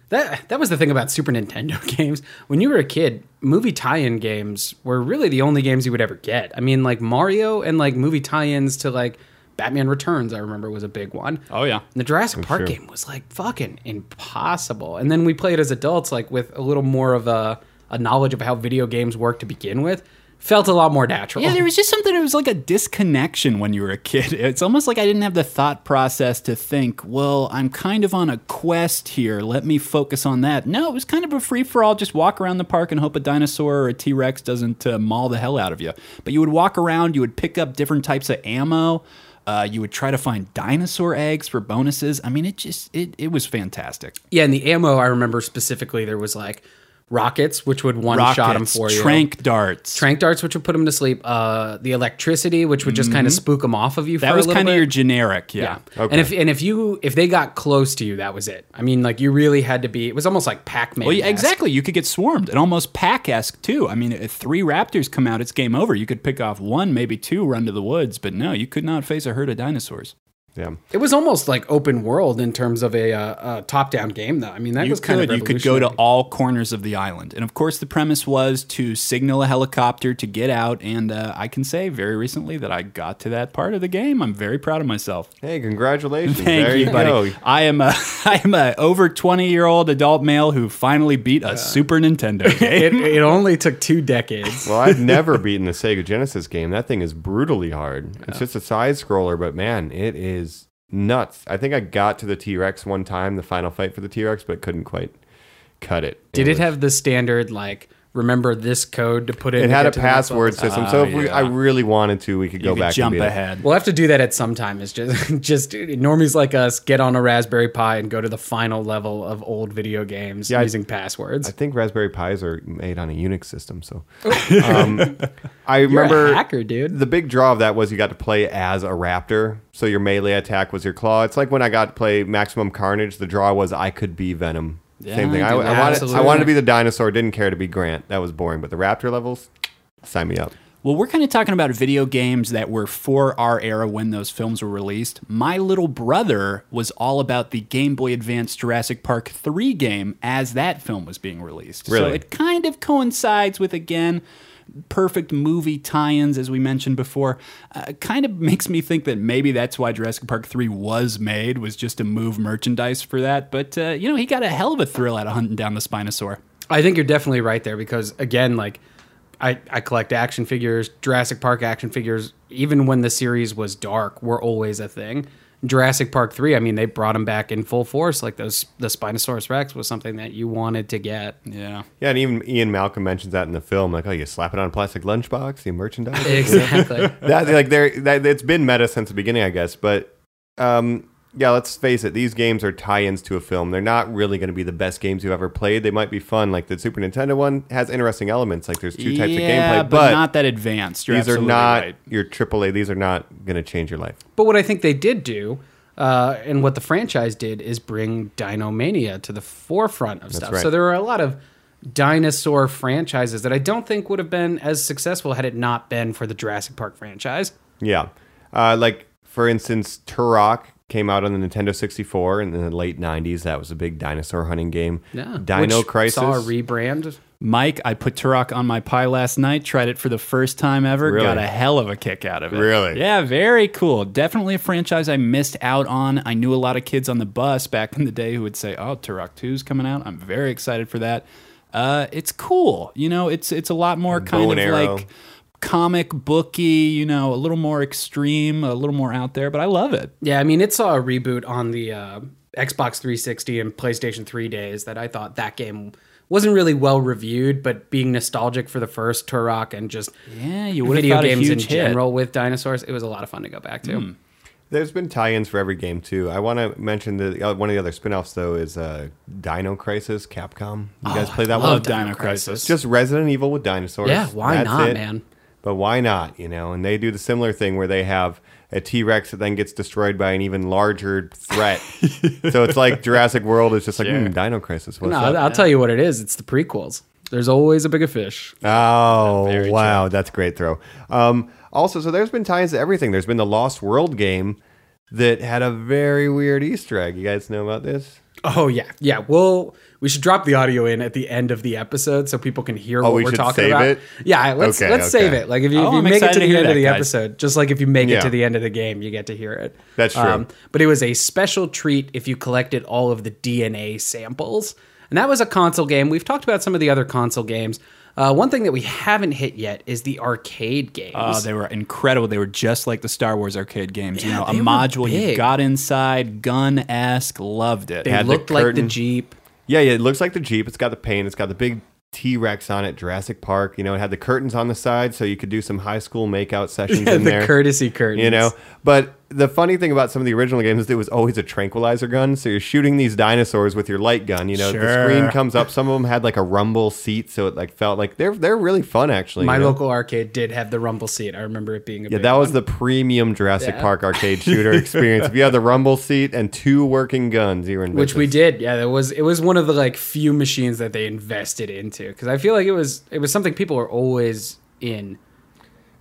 that that was the thing about Super Nintendo games. When you were a kid, movie tie-in games were really the only games you would ever get. I mean, like Mario and like movie tie-ins to like Batman Returns, I remember was a big one. Oh, yeah. And the Jurassic oh, Park sure. game was like fucking impossible. And then we played as adults, like with a little more of a, a knowledge of how video games work to begin with. Felt a lot more natural. Yeah, there was just something. It was like a disconnection when you were a kid. It's almost like I didn't have the thought process to think, well, I'm kind of on a quest here. Let me focus on that. No, it was kind of a free for all. Just walk around the park and hope a dinosaur or a T Rex doesn't uh, maul the hell out of you. But you would walk around, you would pick up different types of ammo. Uh, you would try to find dinosaur eggs for bonuses. I mean, it just it, it was fantastic. Yeah, and the ammo I remember specifically there was like rockets, which would one shot them Rockets, for you. trank darts. Trank darts, which would put them to sleep. Uh, the electricity, which would just kind of spook them off of you. Mm-hmm. that was kind of your generic, yeah. yeah. Okay. And if and if you if they got close to you, that was it. I mean, like you really had to be. It was almost like Pac Man. Well, yeah, exactly. You could get swarmed and almost pack esque too. I mean, if three raptors come out, it's game over. You could pick off one, maybe two, run to the woods, but no, you could not face a herd of dinosaurs. Yeah. It was almost like open world in terms of a, uh, a top down game, though. I mean, that You was kind could, of you could go to all corners of the island, and of course, the premise was to signal a helicopter to get out. And uh, I can say very recently that I got to that part of the game. I'm very proud of myself. Hey, congratulations. Thank there you, you, buddy. go. I am a I am a over 20 year old adult male who finally beat a Super Nintendo game. It, it only took two decades. Well, I've never beaten the Sega Genesis game. That thing is brutally hard. It's just a side scroller, but man, it is nuts. I think I got to the T Rex one time, the final fight for the T Rex, but couldn't quite cut it. Did it was- have the standard like remember this code to put in? It had a to the next password level? system, so if we, I really wanted to, we could you go could back jump and beat it. ahead. We'll have to do that at some time. Is just just normies like us get on a Raspberry Pi and go to the final level of old video games Yeah, I- using passwords. I think Raspberry Pis are made on a Unix system, so um, I remember a hacker, dude. The big draw of that was you got to play as a raptor, so your melee attack was your claw. It's like when I got to play Maximum Carnage. The draw was I could be Venom. Same thing. I, I wanted, I wanted to be the dinosaur. Didn't care to be Grant. That was boring. But the raptor levels, sign me up. Well, we're kind of talking about video games that were for our era when those films were released. My little brother was all about the Game Boy Advance Jurassic Park 3 game as that film was being released. So Really? it kind of coincides with, again, perfect movie tie-ins, as we mentioned before. Uh, kind of makes me think that maybe that's why Jurassic Park three was made was just to move merchandise for that. But uh, you know, he got a hell of a thrill out of hunting down the Spinosaur. I think you're definitely right there because again, like I, I collect action figures, Jurassic Park action figures. Even when the series was dark, were always a thing. Jurassic Park three, I mean, they brought them back in full force. Like those, the Spinosaurus Rex was something that you wanted to get. Yeah. Yeah, and even Ian Malcolm mentions that in the film, like, oh, you slap it on a plastic lunchbox, you merchandise. it. Exactly. that like there, that it's been meta since the beginning, I guess. But um, yeah, let's face it, these games are tie-ins to a film. They're not really going to be the best games you've ever played. They might be fun, like the Super Nintendo one has interesting elements. Like there's two types of gameplay, but, but, not that advanced. You're these are not right. your AAA. These are not going to change your life. But what I think they did do, uh, and what the franchise did, is bring Dinomania to the forefront of stuff. right. So there are a lot of dinosaur franchises that I don't think would have been as successful had it not been for the Jurassic Park franchise. Yeah, uh, like for instance, Turok came out on the Nintendo 64 in the late 90s. That was a big dinosaur hunting game. Yeah, Dino which Crisis. saw a rebrand. Mike, I put Turok on my Pi last night, tried it for the first time ever, Really? got a hell of a kick out of it. Really? Yeah, very cool. Definitely a franchise I missed out on. I knew a lot of kids on the bus back in the day who would say, "Oh, Turok 2's coming out." I'm very excited for that. Uh, it's cool. You know, it's it's a lot more kind of arrow. like comic booky, you know, a little more extreme, a little more out there, but I love it. Yeah, I mean, it saw a reboot on the uh, Xbox 360 and PlayStation 3 days that I thought that game wasn't really well reviewed, but being nostalgic for the first Turok and just Yeah, you would have video thought a games in hit. General with dinosaurs, it was a lot of fun to go back to. There's been tie-ins for every game too. I want to mention the uh, one of the other spin-offs though is uh, Dino Crisis, Capcom. You guys play that Oh, Love one? Dino, Dino Crisis. Crisis. Just Resident Evil with dinosaurs. Yeah, why That's not, it. man? But why not? You know, and they do the similar thing where they have a T-Rex that then gets destroyed by an even larger threat. so it's like Jurassic World is just like Sure. mm, Dino Crisis. What's No, up? I'll, I'll tell you what it is. It's the prequels. There's always a bigger fish. Oh, Very wow. That's a great throw. Um, also, so there's been ties to everything. There's been the Lost World game that had a very weird Easter egg. You guys know about this? Oh yeah, yeah. Well, we should drop the audio in at the end of the episode so people can hear what Oh, we we're should talking save about. it? Yeah, let's Okay, let's save it. Like if you, Oh, if you make it to to the hear end of the guys. episode, just like if you make Yeah. it to the end of the game, you get to hear it. Um, That's true. but it was a special treat if you collected all of the DNA samples, and that was a console game. We've talked about some of the other console games. Uh, one thing that we haven't hit yet is the arcade games. Oh, they were incredible. They were just like the Star Wars arcade games. you Yeah, know, a they were module you got inside, gun esque, loved it. they had the looked like the. Jeep. Yeah, yeah. It looks like the Jeep. It's got the paint. It's got the big T Rex on it, Jurassic Park. You know, it had the curtains on the side so you could do some high school makeout sessions in the there. courtesy curtains. You know, but the funny thing about some of the original games is it was always a tranquilizer gun. So you're shooting these dinosaurs with your light gun. You know, the screen comes up. Some of them had like a rumble seat, so it like felt like they're they're really fun actually. My you know? local arcade did have the rumble seat. I remember it being a Yeah, big that was one. the premium Jurassic Yeah. Park arcade shooter experience. if you had the rumble seat and two working guns, you were in which we did. Yeah, it was it was one of the like few machines that they invested into because I feel like it was it was something people were always in.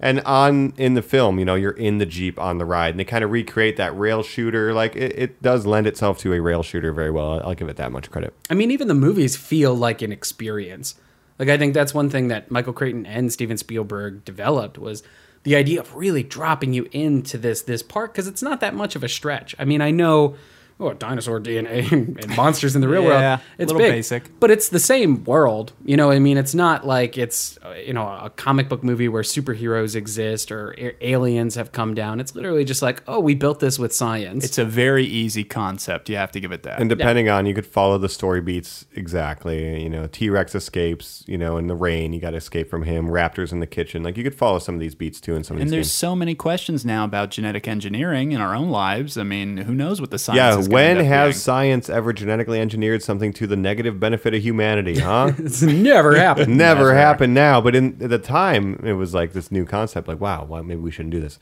And on in the film, you know, you're in the Jeep on the ride, and they kind of recreate that rail shooter. Like it, it does lend itself to a rail shooter very well. I'll give it that much credit. I mean, even the movies feel like an experience. Like I think that's one thing that Michael Crichton and Steven Spielberg developed was the idea of really dropping you into this this part because it's not that much of a stretch. I mean, I know. Oh, dinosaur DNA and monsters in the real Yeah, world. It's a little big, basic. but it's the same world. You know, I mean, it's not like it's uh, you know a comic book movie where superheroes exist or a- aliens have come down. It's literally just like, oh, we built this with science. It's a very easy concept. You have to give it that. And depending on, you could follow the story beats exactly. You know, T Rex escapes. You know, in the rain, you got to escape from him. Raptors in the kitchen. Like you could follow some of these beats too in some of and these there's games. so many questions now about genetic engineering in our own lives. I mean, who knows what the science Yeah, is gonna when has being. science ever genetically engineered something to the negative benefit of humanity? Huh? it's never happened. Never happened now, but in at the time it was like this new concept. Like, wow, well, maybe we shouldn't do this.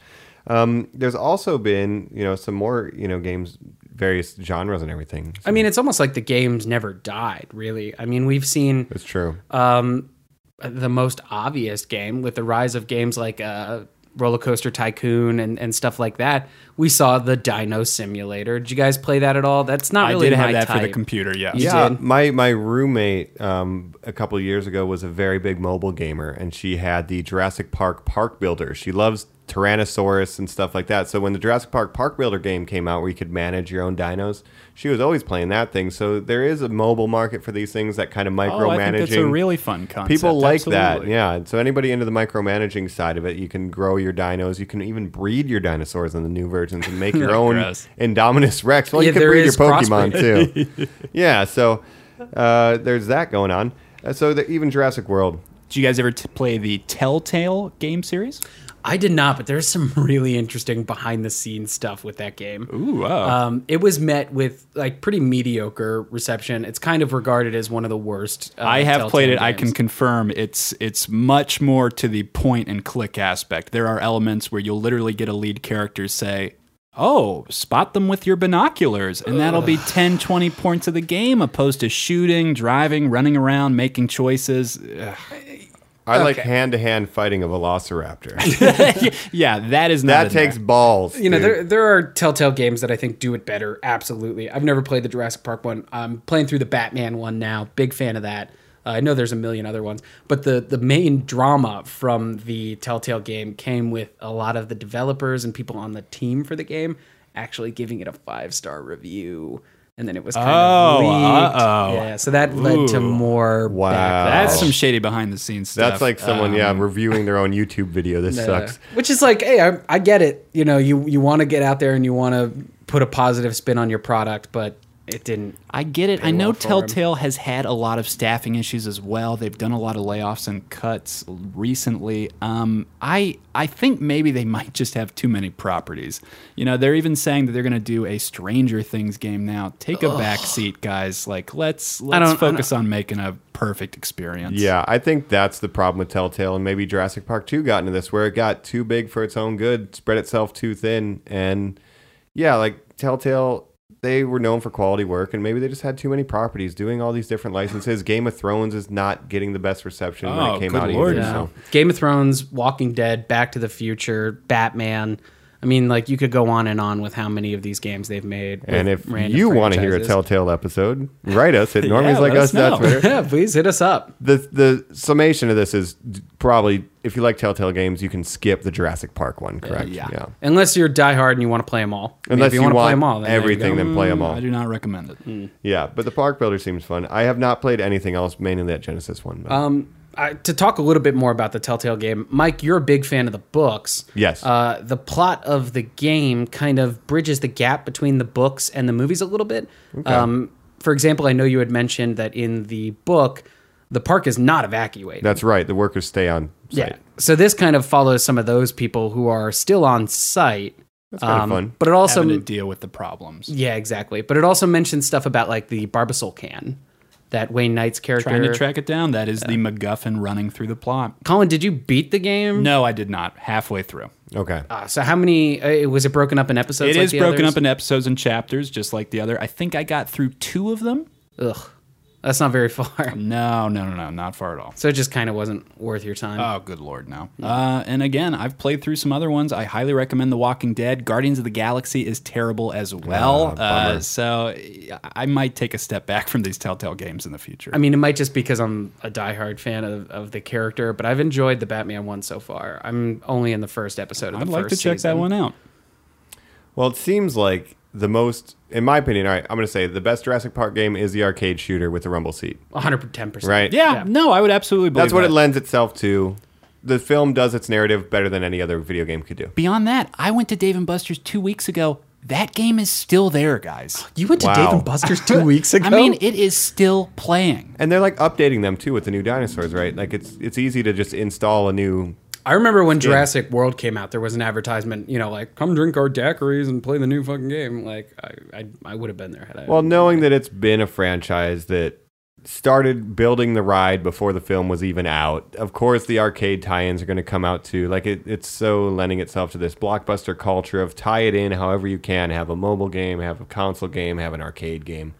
Um, there's also been, you know, some more, you know, games, various genres and everything. I mean, it's almost like the games never died, really. I mean, we've seen it's true. um, the most obvious game with the rise of games like uh, Roller Coaster Tycoon and, and stuff like that. We saw the Dino Simulator. Did you guys play that at all? That's not really I really did have my that for the computer. Yes. You yeah, did? my my roommate um, a couple of years ago was a very big mobile gamer, and she had the Jurassic Park Park Builder. She loves Tyrannosaurus and stuff like that. So when the Jurassic Park Park Builder game came out, where you could manage your own dinos, she was always playing that thing. So there is a mobile market for these things that kind of Oh, I micromanaging. think that's a really fun concept. People like that, yeah. And So anybody into the micromanaging side of it, you can grow your dinos. You can even breed your dinosaurs in the new versions and make your own Gross. Indominus Rex. Well, Yeah, you can breed your Pokemon too. yeah, so uh, there's that going on. Uh, so the, even Jurassic World. Did you guys ever t- play the Telltale game series? I did not, but there's some really interesting behind the scenes stuff with that game. Ooh, oh. Um, it was met with like pretty mediocre reception. It's kind of regarded as one of the worst. Uh, I have played it. I can confirm it's it's much more to the point and click aspect. There are elements where you'll literally get a lead character say, "Oh, spot them with your binoculars." And that'll be 10 20 points of the game opposed to shooting, driving, running around, making choices. Ugh. I like hand to hand fighting a velociraptor. yeah, that is not that in takes there. balls. You know, dude. there there are Telltale games that I think do it better. Absolutely, I've never played the Jurassic Park one. I'm playing through the Batman one now. Big fan of that. Uh, I know there's a million other ones, but the the main drama from the Telltale game came with a lot of the developers and people on the team for the game actually giving it a five star review, and then it was kind Oh, of leaked. uh-oh. Yeah, so that led to more. Wow. backlash. That's some shady behind the scenes stuff. That's like someone, yeah, Um, reviewing their own YouTube video. This Uh, sucks. Which is like, hey, I, I get it. You know, you you want to get out there and you want to put a positive spin on your product, but it didn't. I get it. I know well for 'em. Telltale has had a lot of staffing issues as well. They've done a lot of layoffs and cuts recently. Um, I I think maybe they might just have too many properties. You know, they're even saying that they're going to do a Stranger Things game now. Take a back seat, guys. Like let's let's don't- I focus on making a perfect experience. Yeah, I think that's the problem with Telltale, and maybe Jurassic Park 2 got into this, where it got too big for its own good, spread itself too thin, and yeah, like Telltale, they were known for quality work, and maybe they just had too many properties, doing all these different licenses. Game of Thrones is not getting the best reception when Oh, it came good out lord, either. no. So. Game of Thrones, Walking Dead, Back to the Future, Batman. I mean, like you could go on and on with how many of these games they've made. And if random you want to hear a. Telltale episode, write us at Yeah, normies like us us dot. Twitter. yeah, please hit us up. the the summation of this is probably if you like Telltale games, you can skip the Jurassic Park one, correct? yeah. Unless you're diehard and you want to play them all. I mean, Unless if you, you, want to play them all, then everything, then play them all. I do not recommend it. Yeah, but the Park Builder seems fun. I have not played anything else, mainly that Genesis one. but- Um, I, to talk a little bit more about the Telltale game, Mike, you're a big fan of the books. Yes. Uh, the plot of the game kind of bridges the gap between the books and the movies a little bit. Um, for example, I know you had mentioned that in the book, the park is not evacuated. That's right. The workers stay on site. yeah. So this kind of follows some of those people who are still on site. That's kind Um, of fun. But it also Having to deal with the problems. yeah, exactly. But it also mentions stuff about like the Barbasol can that Wayne Knight's character. Trying to track it down. That is the MacGuffin running through the plot. Colin, did you beat the game? No, I did not. Halfway through. Okay. Uh, so how many? Uh, was it broken up in episodes? It like is the broken others? up in episodes and chapters, just like the other. I think I got through two of them. Ugh, that's not very far. No, no, no, no, not far at all. So it just kind of wasn't worth your time. Oh, good lord, no. Uh, and again, I've played through some other ones. I highly recommend The Walking Dead. Guardians of the Galaxy is terrible as well. Ah, uh, so I might take a step back from these Telltale games in the future. I mean, it might just because I'm a diehard fan of, of the character, but I've enjoyed the Batman one so far. I'm only in the first episode of I'd the like to first check that one out. Well, it seems like the most, in my opinion, all right, I'm going to say the best Jurassic Park game is the arcade shooter with the rumble seat. 110%. Right? Yeah, Yeah. no, I would absolutely believe That's what that. it lends itself to. The film does its narrative better than any other video game could do. Beyond that, I went to Dave and Buster's two weeks ago. That game is still there, guys. You went to Wow. Dave and Buster's two weeks ago. I mean, it is still playing. And they're like updating them too with the new dinosaurs, right? Like it's it's easy to just install a new I remember when Jurassic World came out, there was an advertisement, you know, like come drink our daiquiris and play the new fucking game. Like I, I, I would have been there had I. Well, knowing that it's been a franchise that started building the ride before the film was even out, of course the arcade tie-ins are going to come out too. Like it, it's so lending itself to this blockbuster culture of tie it in however you can. Have a mobile game, have a console game, have an arcade game.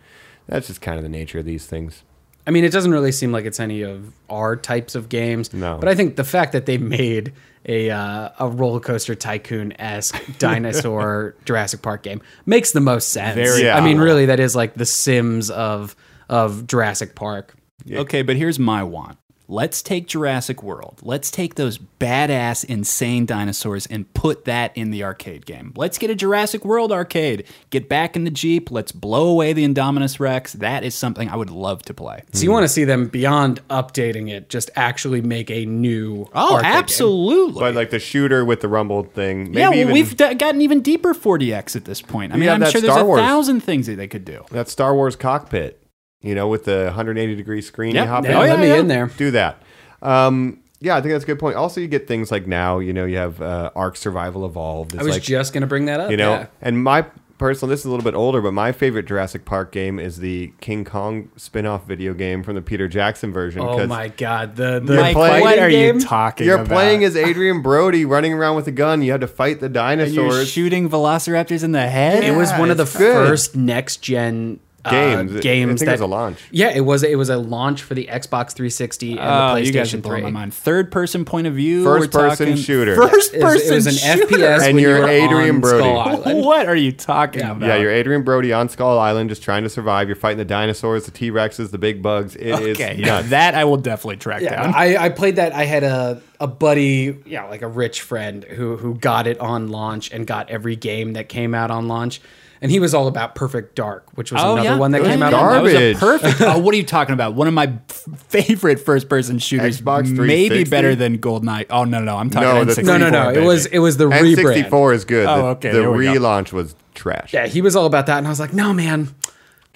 That's just kind of the nature of these things. I mean, it doesn't really seem like it's any of our types of games. No. But I think the fact that they made a uh, a roller coaster tycoon esque dinosaur Jurassic Park game makes the most sense. Very I mean, really, that is like the Sims of of Jurassic Park. Okay, but here's my want. Let's take Jurassic World. Let's take those badass, insane dinosaurs and put that in the arcade game. Let's get a Jurassic World arcade. Get back in the Jeep. Let's blow away the Indominus Rex. That is something I would love to play. So you want to see them beyond updating it, just actually make a new. Oh, arcade game. absolutely. But like the shooter with the rumble thing. Maybe yeah, well, even we've d- gotten even deeper 40X at this point. I mean, have I'm that sure there's Star a Wars. thousand things that they could do. that Star Wars cockpit. You know, with the 180 degree screen Yep. you hop Yeah, in. Oh, let me yeah. in there. do that. Um, yeah, I think that's a good point. Also, you get things like now, you know, you have uh, Ark Survival Evolved. It's I was like, just gonna bring that up. you know, yeah. and my personal, this is a little bit older, but my favorite Jurassic Park game is the King Kong spin-off video game from the Peter Jackson version. Oh 'cause my god, the the You're Mike, playing- what are you game? talking You're about? playing as Adrien Brody running around with a gun. You had to fight the And you're dinosaurs. shooting velociraptors in the head? It was one of the good. first next gen Uh, games. I games think it that was a launch. Yeah, it was. It was a launch for the Xbox 360 and Oh, the you guys PlayStation blowing 3. my mind. Third person point of view. First we're person talking- shooter. First It was, person it was an shooter. FPS, And you you're were Adrien Brody. What are you talking about? yeah, you're Adrien Brody on Skull Island, just trying to survive. You're fighting the dinosaurs, the T Rexes, the big bugs. It is Okay, yeah, nuts. that I will definitely track Yeah, down. I, I played that. I had a, a buddy, yeah, like a rich friend who who got it on launch and got every game that came out on launch. And he was all about Perfect Dark, which was Oh, another yeah. one that It was came out. garbage. on launch. That was a perfect. oh, what are you talking about? One of my f- favorite first-person shooters. Xbox maybe better than GoldenEye. Oh no, no, I'm talking No, N64. the No, no, no. It was it was the rebrand. N64 is good. Oh, the, okay, The there we go. relaunch was trash. Yeah, he was all about that, and I was like, "No, man,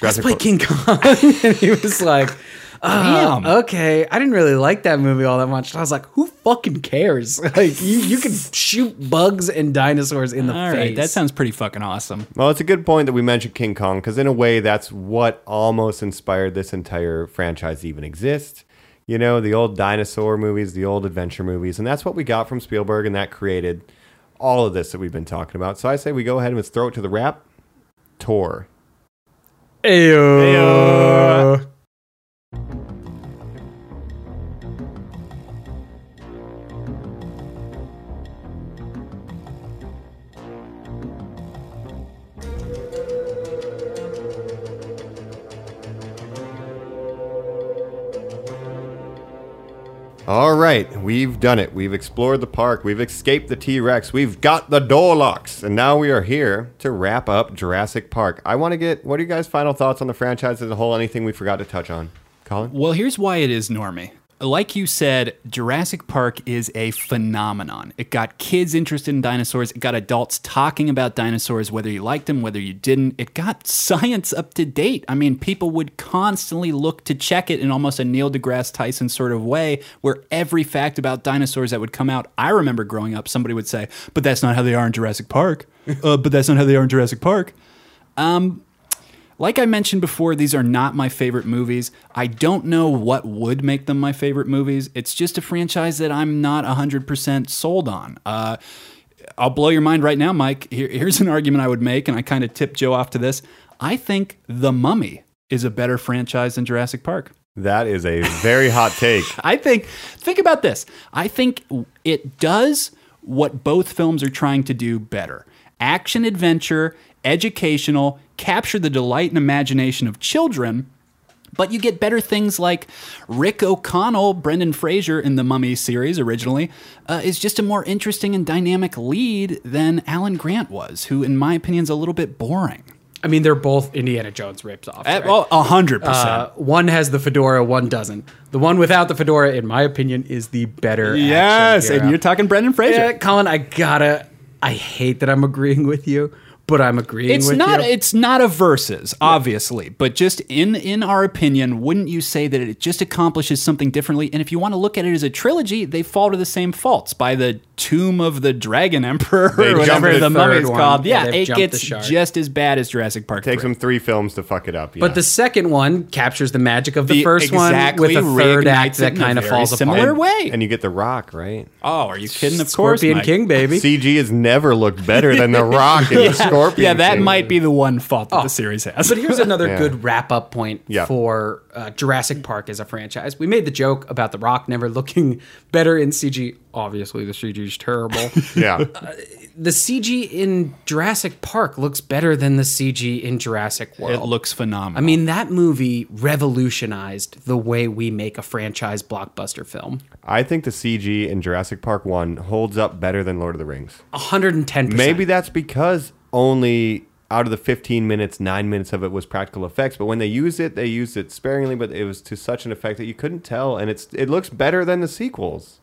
let's play Park. King Kong." and he was like, Damn. "Uh, "Okay." I didn't really like that movie all that much. And I was like, "Who fucking cares? Like, you you can shoot bugs and dinosaurs in the All face." right, that sounds pretty fucking awesome. Well, it's a good point that we mentioned King Kong because, in a way, that's what almost inspired this entire franchise to even exist. You know, the old dinosaur movies, the old adventure movies, and that's what we got from Spielberg, and that created all of this that we've been talking about. So I say we go ahead and let's throw it to the wrap. Tour. Ayo. All right, we've done it. We've explored the park. We've escaped the T Rex. We've got the door locks. And now we are here to wrap up Jurassic Park. I want to get what are you guys' final thoughts on the franchise as a whole? Anything we forgot to touch on? Colin? Well, here's why it is normie. Like you said, Jurassic Park is a phenomenon. It got kids interested in dinosaurs. It got adults talking about dinosaurs, whether you liked them, whether you didn't. It got science up to date. I mean, people would constantly look to check it in almost a Neil deGrasse Tyson sort of way, where every fact about dinosaurs that would come out, I remember growing up, somebody would say, but that's not how they are in Jurassic Park. uh, but that's not how they are in Jurassic Park. Like I mentioned before, these are not my favorite movies. I don't know what would make them my favorite movies. It's just a franchise that I'm not 100% sold on. Uh, I'll blow your mind right now, Mike. Here, here's an argument I would make, and I kind of tip Joe off to this. I think The Mummy is a better franchise than Jurassic Park. That is a very hot take. I think, think about this. I think it does what both films are trying to do better action adventure, educational, capture the delight and imagination of children. But you get better things like Rick O'Connell, Brendan Fraser in the Mummy series originally, uh, is just a more interesting and dynamic lead than Alan Grant was, who, in my opinion, is a little bit boring. I mean, they're both Indiana Jones rips off. Uh, Well, a hundred percent. Uh, one has the fedora, one doesn't. The one without the fedora, in my opinion, is the better. Yes, and you're talking Brendan Fraser. Yeah, Colin, I gotta. I hate that I'm agreeing with you, but I'm agreeing it's with not you. it's not a versus obviously but just in in our opinion wouldn't you say that it just accomplishes something differently and if you want to look at it as a trilogy they fall to the same faults by the tomb of the dragon emperor They or whatever the the third mummy's one. called Yeah, yeah, it gets just as bad as jurassic park It Takes 3. them three films to fuck it up. But the second one captures the magic of the, The- first one with a third act that kind of very falls similar apart. way and you get The Rock, right? oh are you kidding of course Scorpion King, baby. CG has never looked better than The Rock in the scorpion. Yeah, that thing. might be the one fault that the series has. But here's another Yeah. good wrap up point Yeah. for uh, Jurassic Park as a franchise. We made the joke about The Rock never looking better in CG. Obviously, the CG is terrible. Yeah. the CG in Jurassic Park looks better than the CG in Jurassic World. it looks phenomenal. I mean, that movie revolutionized the way we make a franchise blockbuster film. I think the CG in Jurassic Park 1 holds up better than Lord of the Rings. 110%. Maybe that's because only out of the 15 minutes, 9 minutes of it was practical effects, but when they used it, they used it sparingly, but it was to such an effect that you couldn't tell and it's it looks better than the sequels.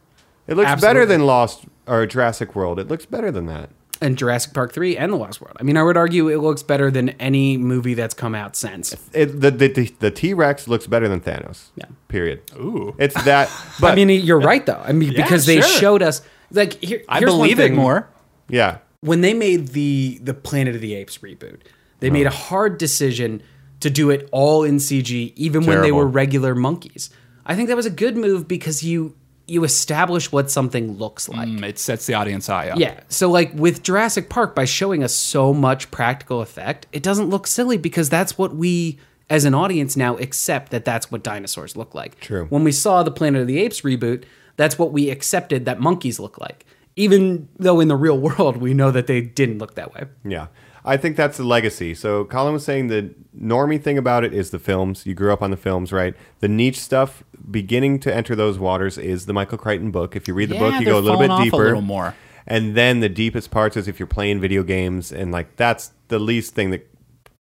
It looks better than Lost or Jurassic World. It looks better than that. and Jurassic Park 3 and The Lost World. I mean, I would argue it looks better than any movie that's come out since. It, the the the T Rex looks better than Thanos. Yeah. Period. Ooh. It's that. But I mean, you're right though. I mean, Yeah, because they sure. showed us like here, I here's one believe it thing. more. yeah, when they made the the Planet of the Apes reboot, they made a hard decision to do it all in CG, even when they were regular monkeys. I think that was a good move because you you establish what something looks like. Mm, It sets the audience eye up. Yeah. So like with Jurassic Park, by showing us so much practical effect, it doesn't look silly because that's what we as an audience now accept that that's what dinosaurs look like. True. When we saw the Planet of the Apes reboot, that's what we accepted that monkeys look like. Even though in the real world we know that they didn't look that way. yeah. I think that's the legacy. So Colin was saying the normie thing about it is the films. You grew up on the films, right? The niche stuff beginning to enter those waters is the Michael Crichton book. If you read the Yeah, book, you go a little bit falling off a deeper. little more. And then the deepest parts is if you're playing video games and like that's the least thing that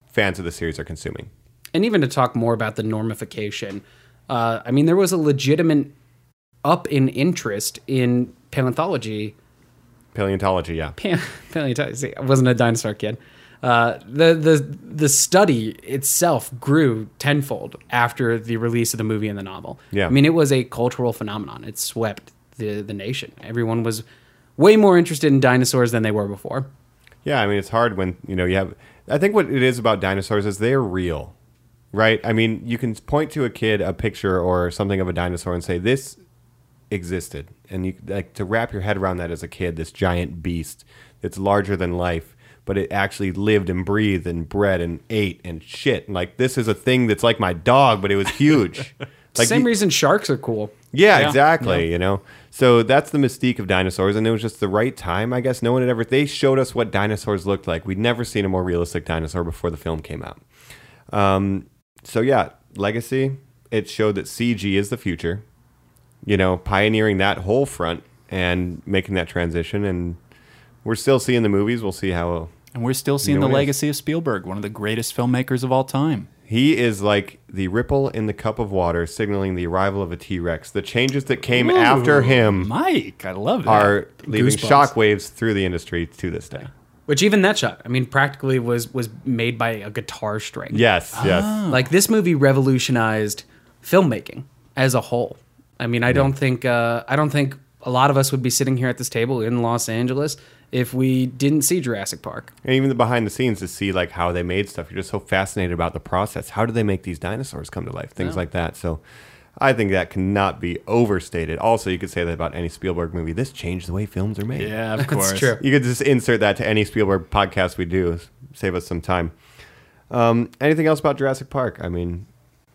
fans of the series are consuming. And even to talk more about the normification, uh, I mean, there was a legitimate up in interest in paleontology Paleontology, yeah. Pan- paleontology. See, I wasn't a dinosaur kid. Uh, the the the study itself grew tenfold after the release of the movie and the novel. Yeah. I mean, it was a cultural phenomenon. It swept the the nation. Everyone was way more interested in dinosaurs than they were before. Yeah, I mean it's hard when you know you have. I think what it is about dinosaurs is they're real, right? I mean, you can point to a kid a picture or something of a dinosaur and say this existed, and you like to wrap your head around that as a kid. This giant beast that's larger than life, but it actually lived and breathed and bred and ate and shit. And like this is a thing that's like my dog, but it was huge. like Same you- reason sharks are cool. yeah, Yeah. exactly. You know, so that's the mystique of dinosaurs, and it was just the right time, I guess. No one had ever. They showed us what dinosaurs looked like. We'd never seen a more realistic dinosaur before the film came out. Um, so yeah, legacy. It showed that CG is the future. You know, pioneering that whole front and making that transition, and we're still seeing the movies. We'll see how And we're still seeing know the what it is. legacy of Spielberg, one of the greatest filmmakers of all time. He is like the ripple in the cup of water, signaling the arrival of a T Rex. The changes that came after him Mike, I love that. are leaving Goosebumps. shockwaves through the industry to this day. Which even that shot, I mean, practically was was made by a guitar string. Yes, yes. Ah. Like this movie revolutionized filmmaking as a whole. I mean, I don't think uh, I don't think a lot of us would be sitting here at this table in Los Angeles if we didn't see Jurassic Park. And even the behind the scenes to see like how they made stuff. You're just so fascinated about the process. How do they make these dinosaurs come to life? Things like that. So I think that cannot be overstated. Also, you could say that about any Spielberg movie. This changed the way films are made. yeah, of course. That's true. You could just insert that to any Spielberg podcast we do. Save us some time. Um, anything else about Jurassic Park? I mean,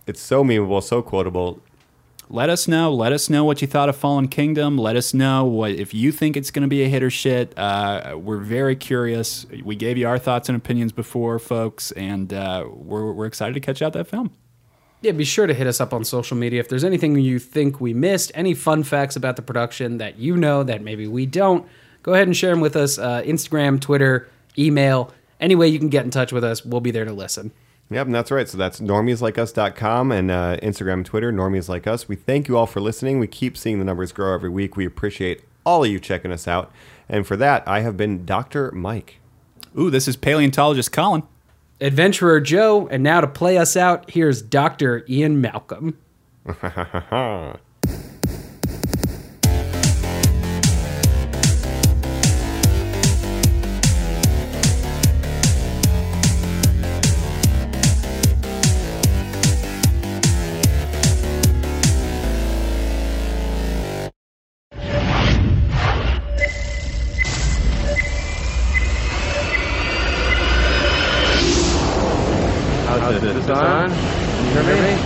it's so memeable, so quotable. Let us know. Let us know what you thought of Fallen Kingdom. Let us know what if you think it's going to be a hit or shit. Uh, we're very curious. We gave you our thoughts and opinions before, folks, and uh, we're, we're excited to catch out that film. Yeah, be sure to hit us up on social media if there's anything you think we missed, any fun facts about the production that you know that maybe we don't. Go ahead and share them with us. Uh, Instagram, Twitter, email, any way you can get in touch with us. We'll be there to listen. Yep, and that's right. So that's normieslikeus.com and uh, Instagram and Twitter, normies like us. We thank you all for listening. We keep seeing the numbers grow every week. We appreciate all of you checking us out. And for that, I have been Dr. Mike. Ooh, this is paleontologist Colin. Adventurer Joe, and now to play us out, here's Dr. Ian Malcolm. on? Can you hear me?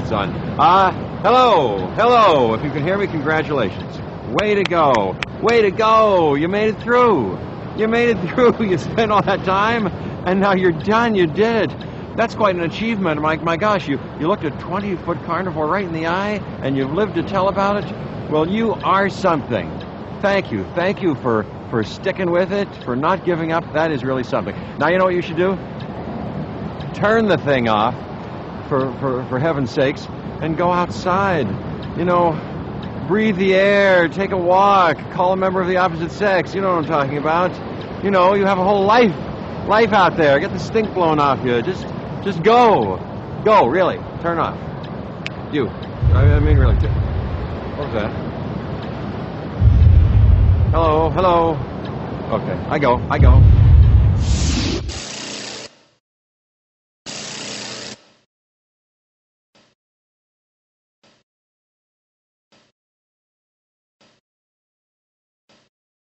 It's on. Ah, hello, hello. If you can hear me, congratulations. Way to go. Way to go. You made it through. You made it through. You spent all that time, and now you're done. You did it. That's quite an achievement. My, my gosh, you, you looked a 20 foot carnivore right in the eye, and you've lived to tell about it. Well, you are something. Thank you. Thank you for, for sticking with it, for not giving up. That is really something. Now, you know what you should do? Turn the thing off, for, for, for heaven's sakes, and go outside. You know, breathe the air, take a walk, call a member of the opposite sex. You know what I'm talking about. You know, you have a whole life, life out there. Get the stink blown off you. Just, just go, go. Really, turn off. You. I, mean, really. What was that? Hello, hello. Okay, I go, I go.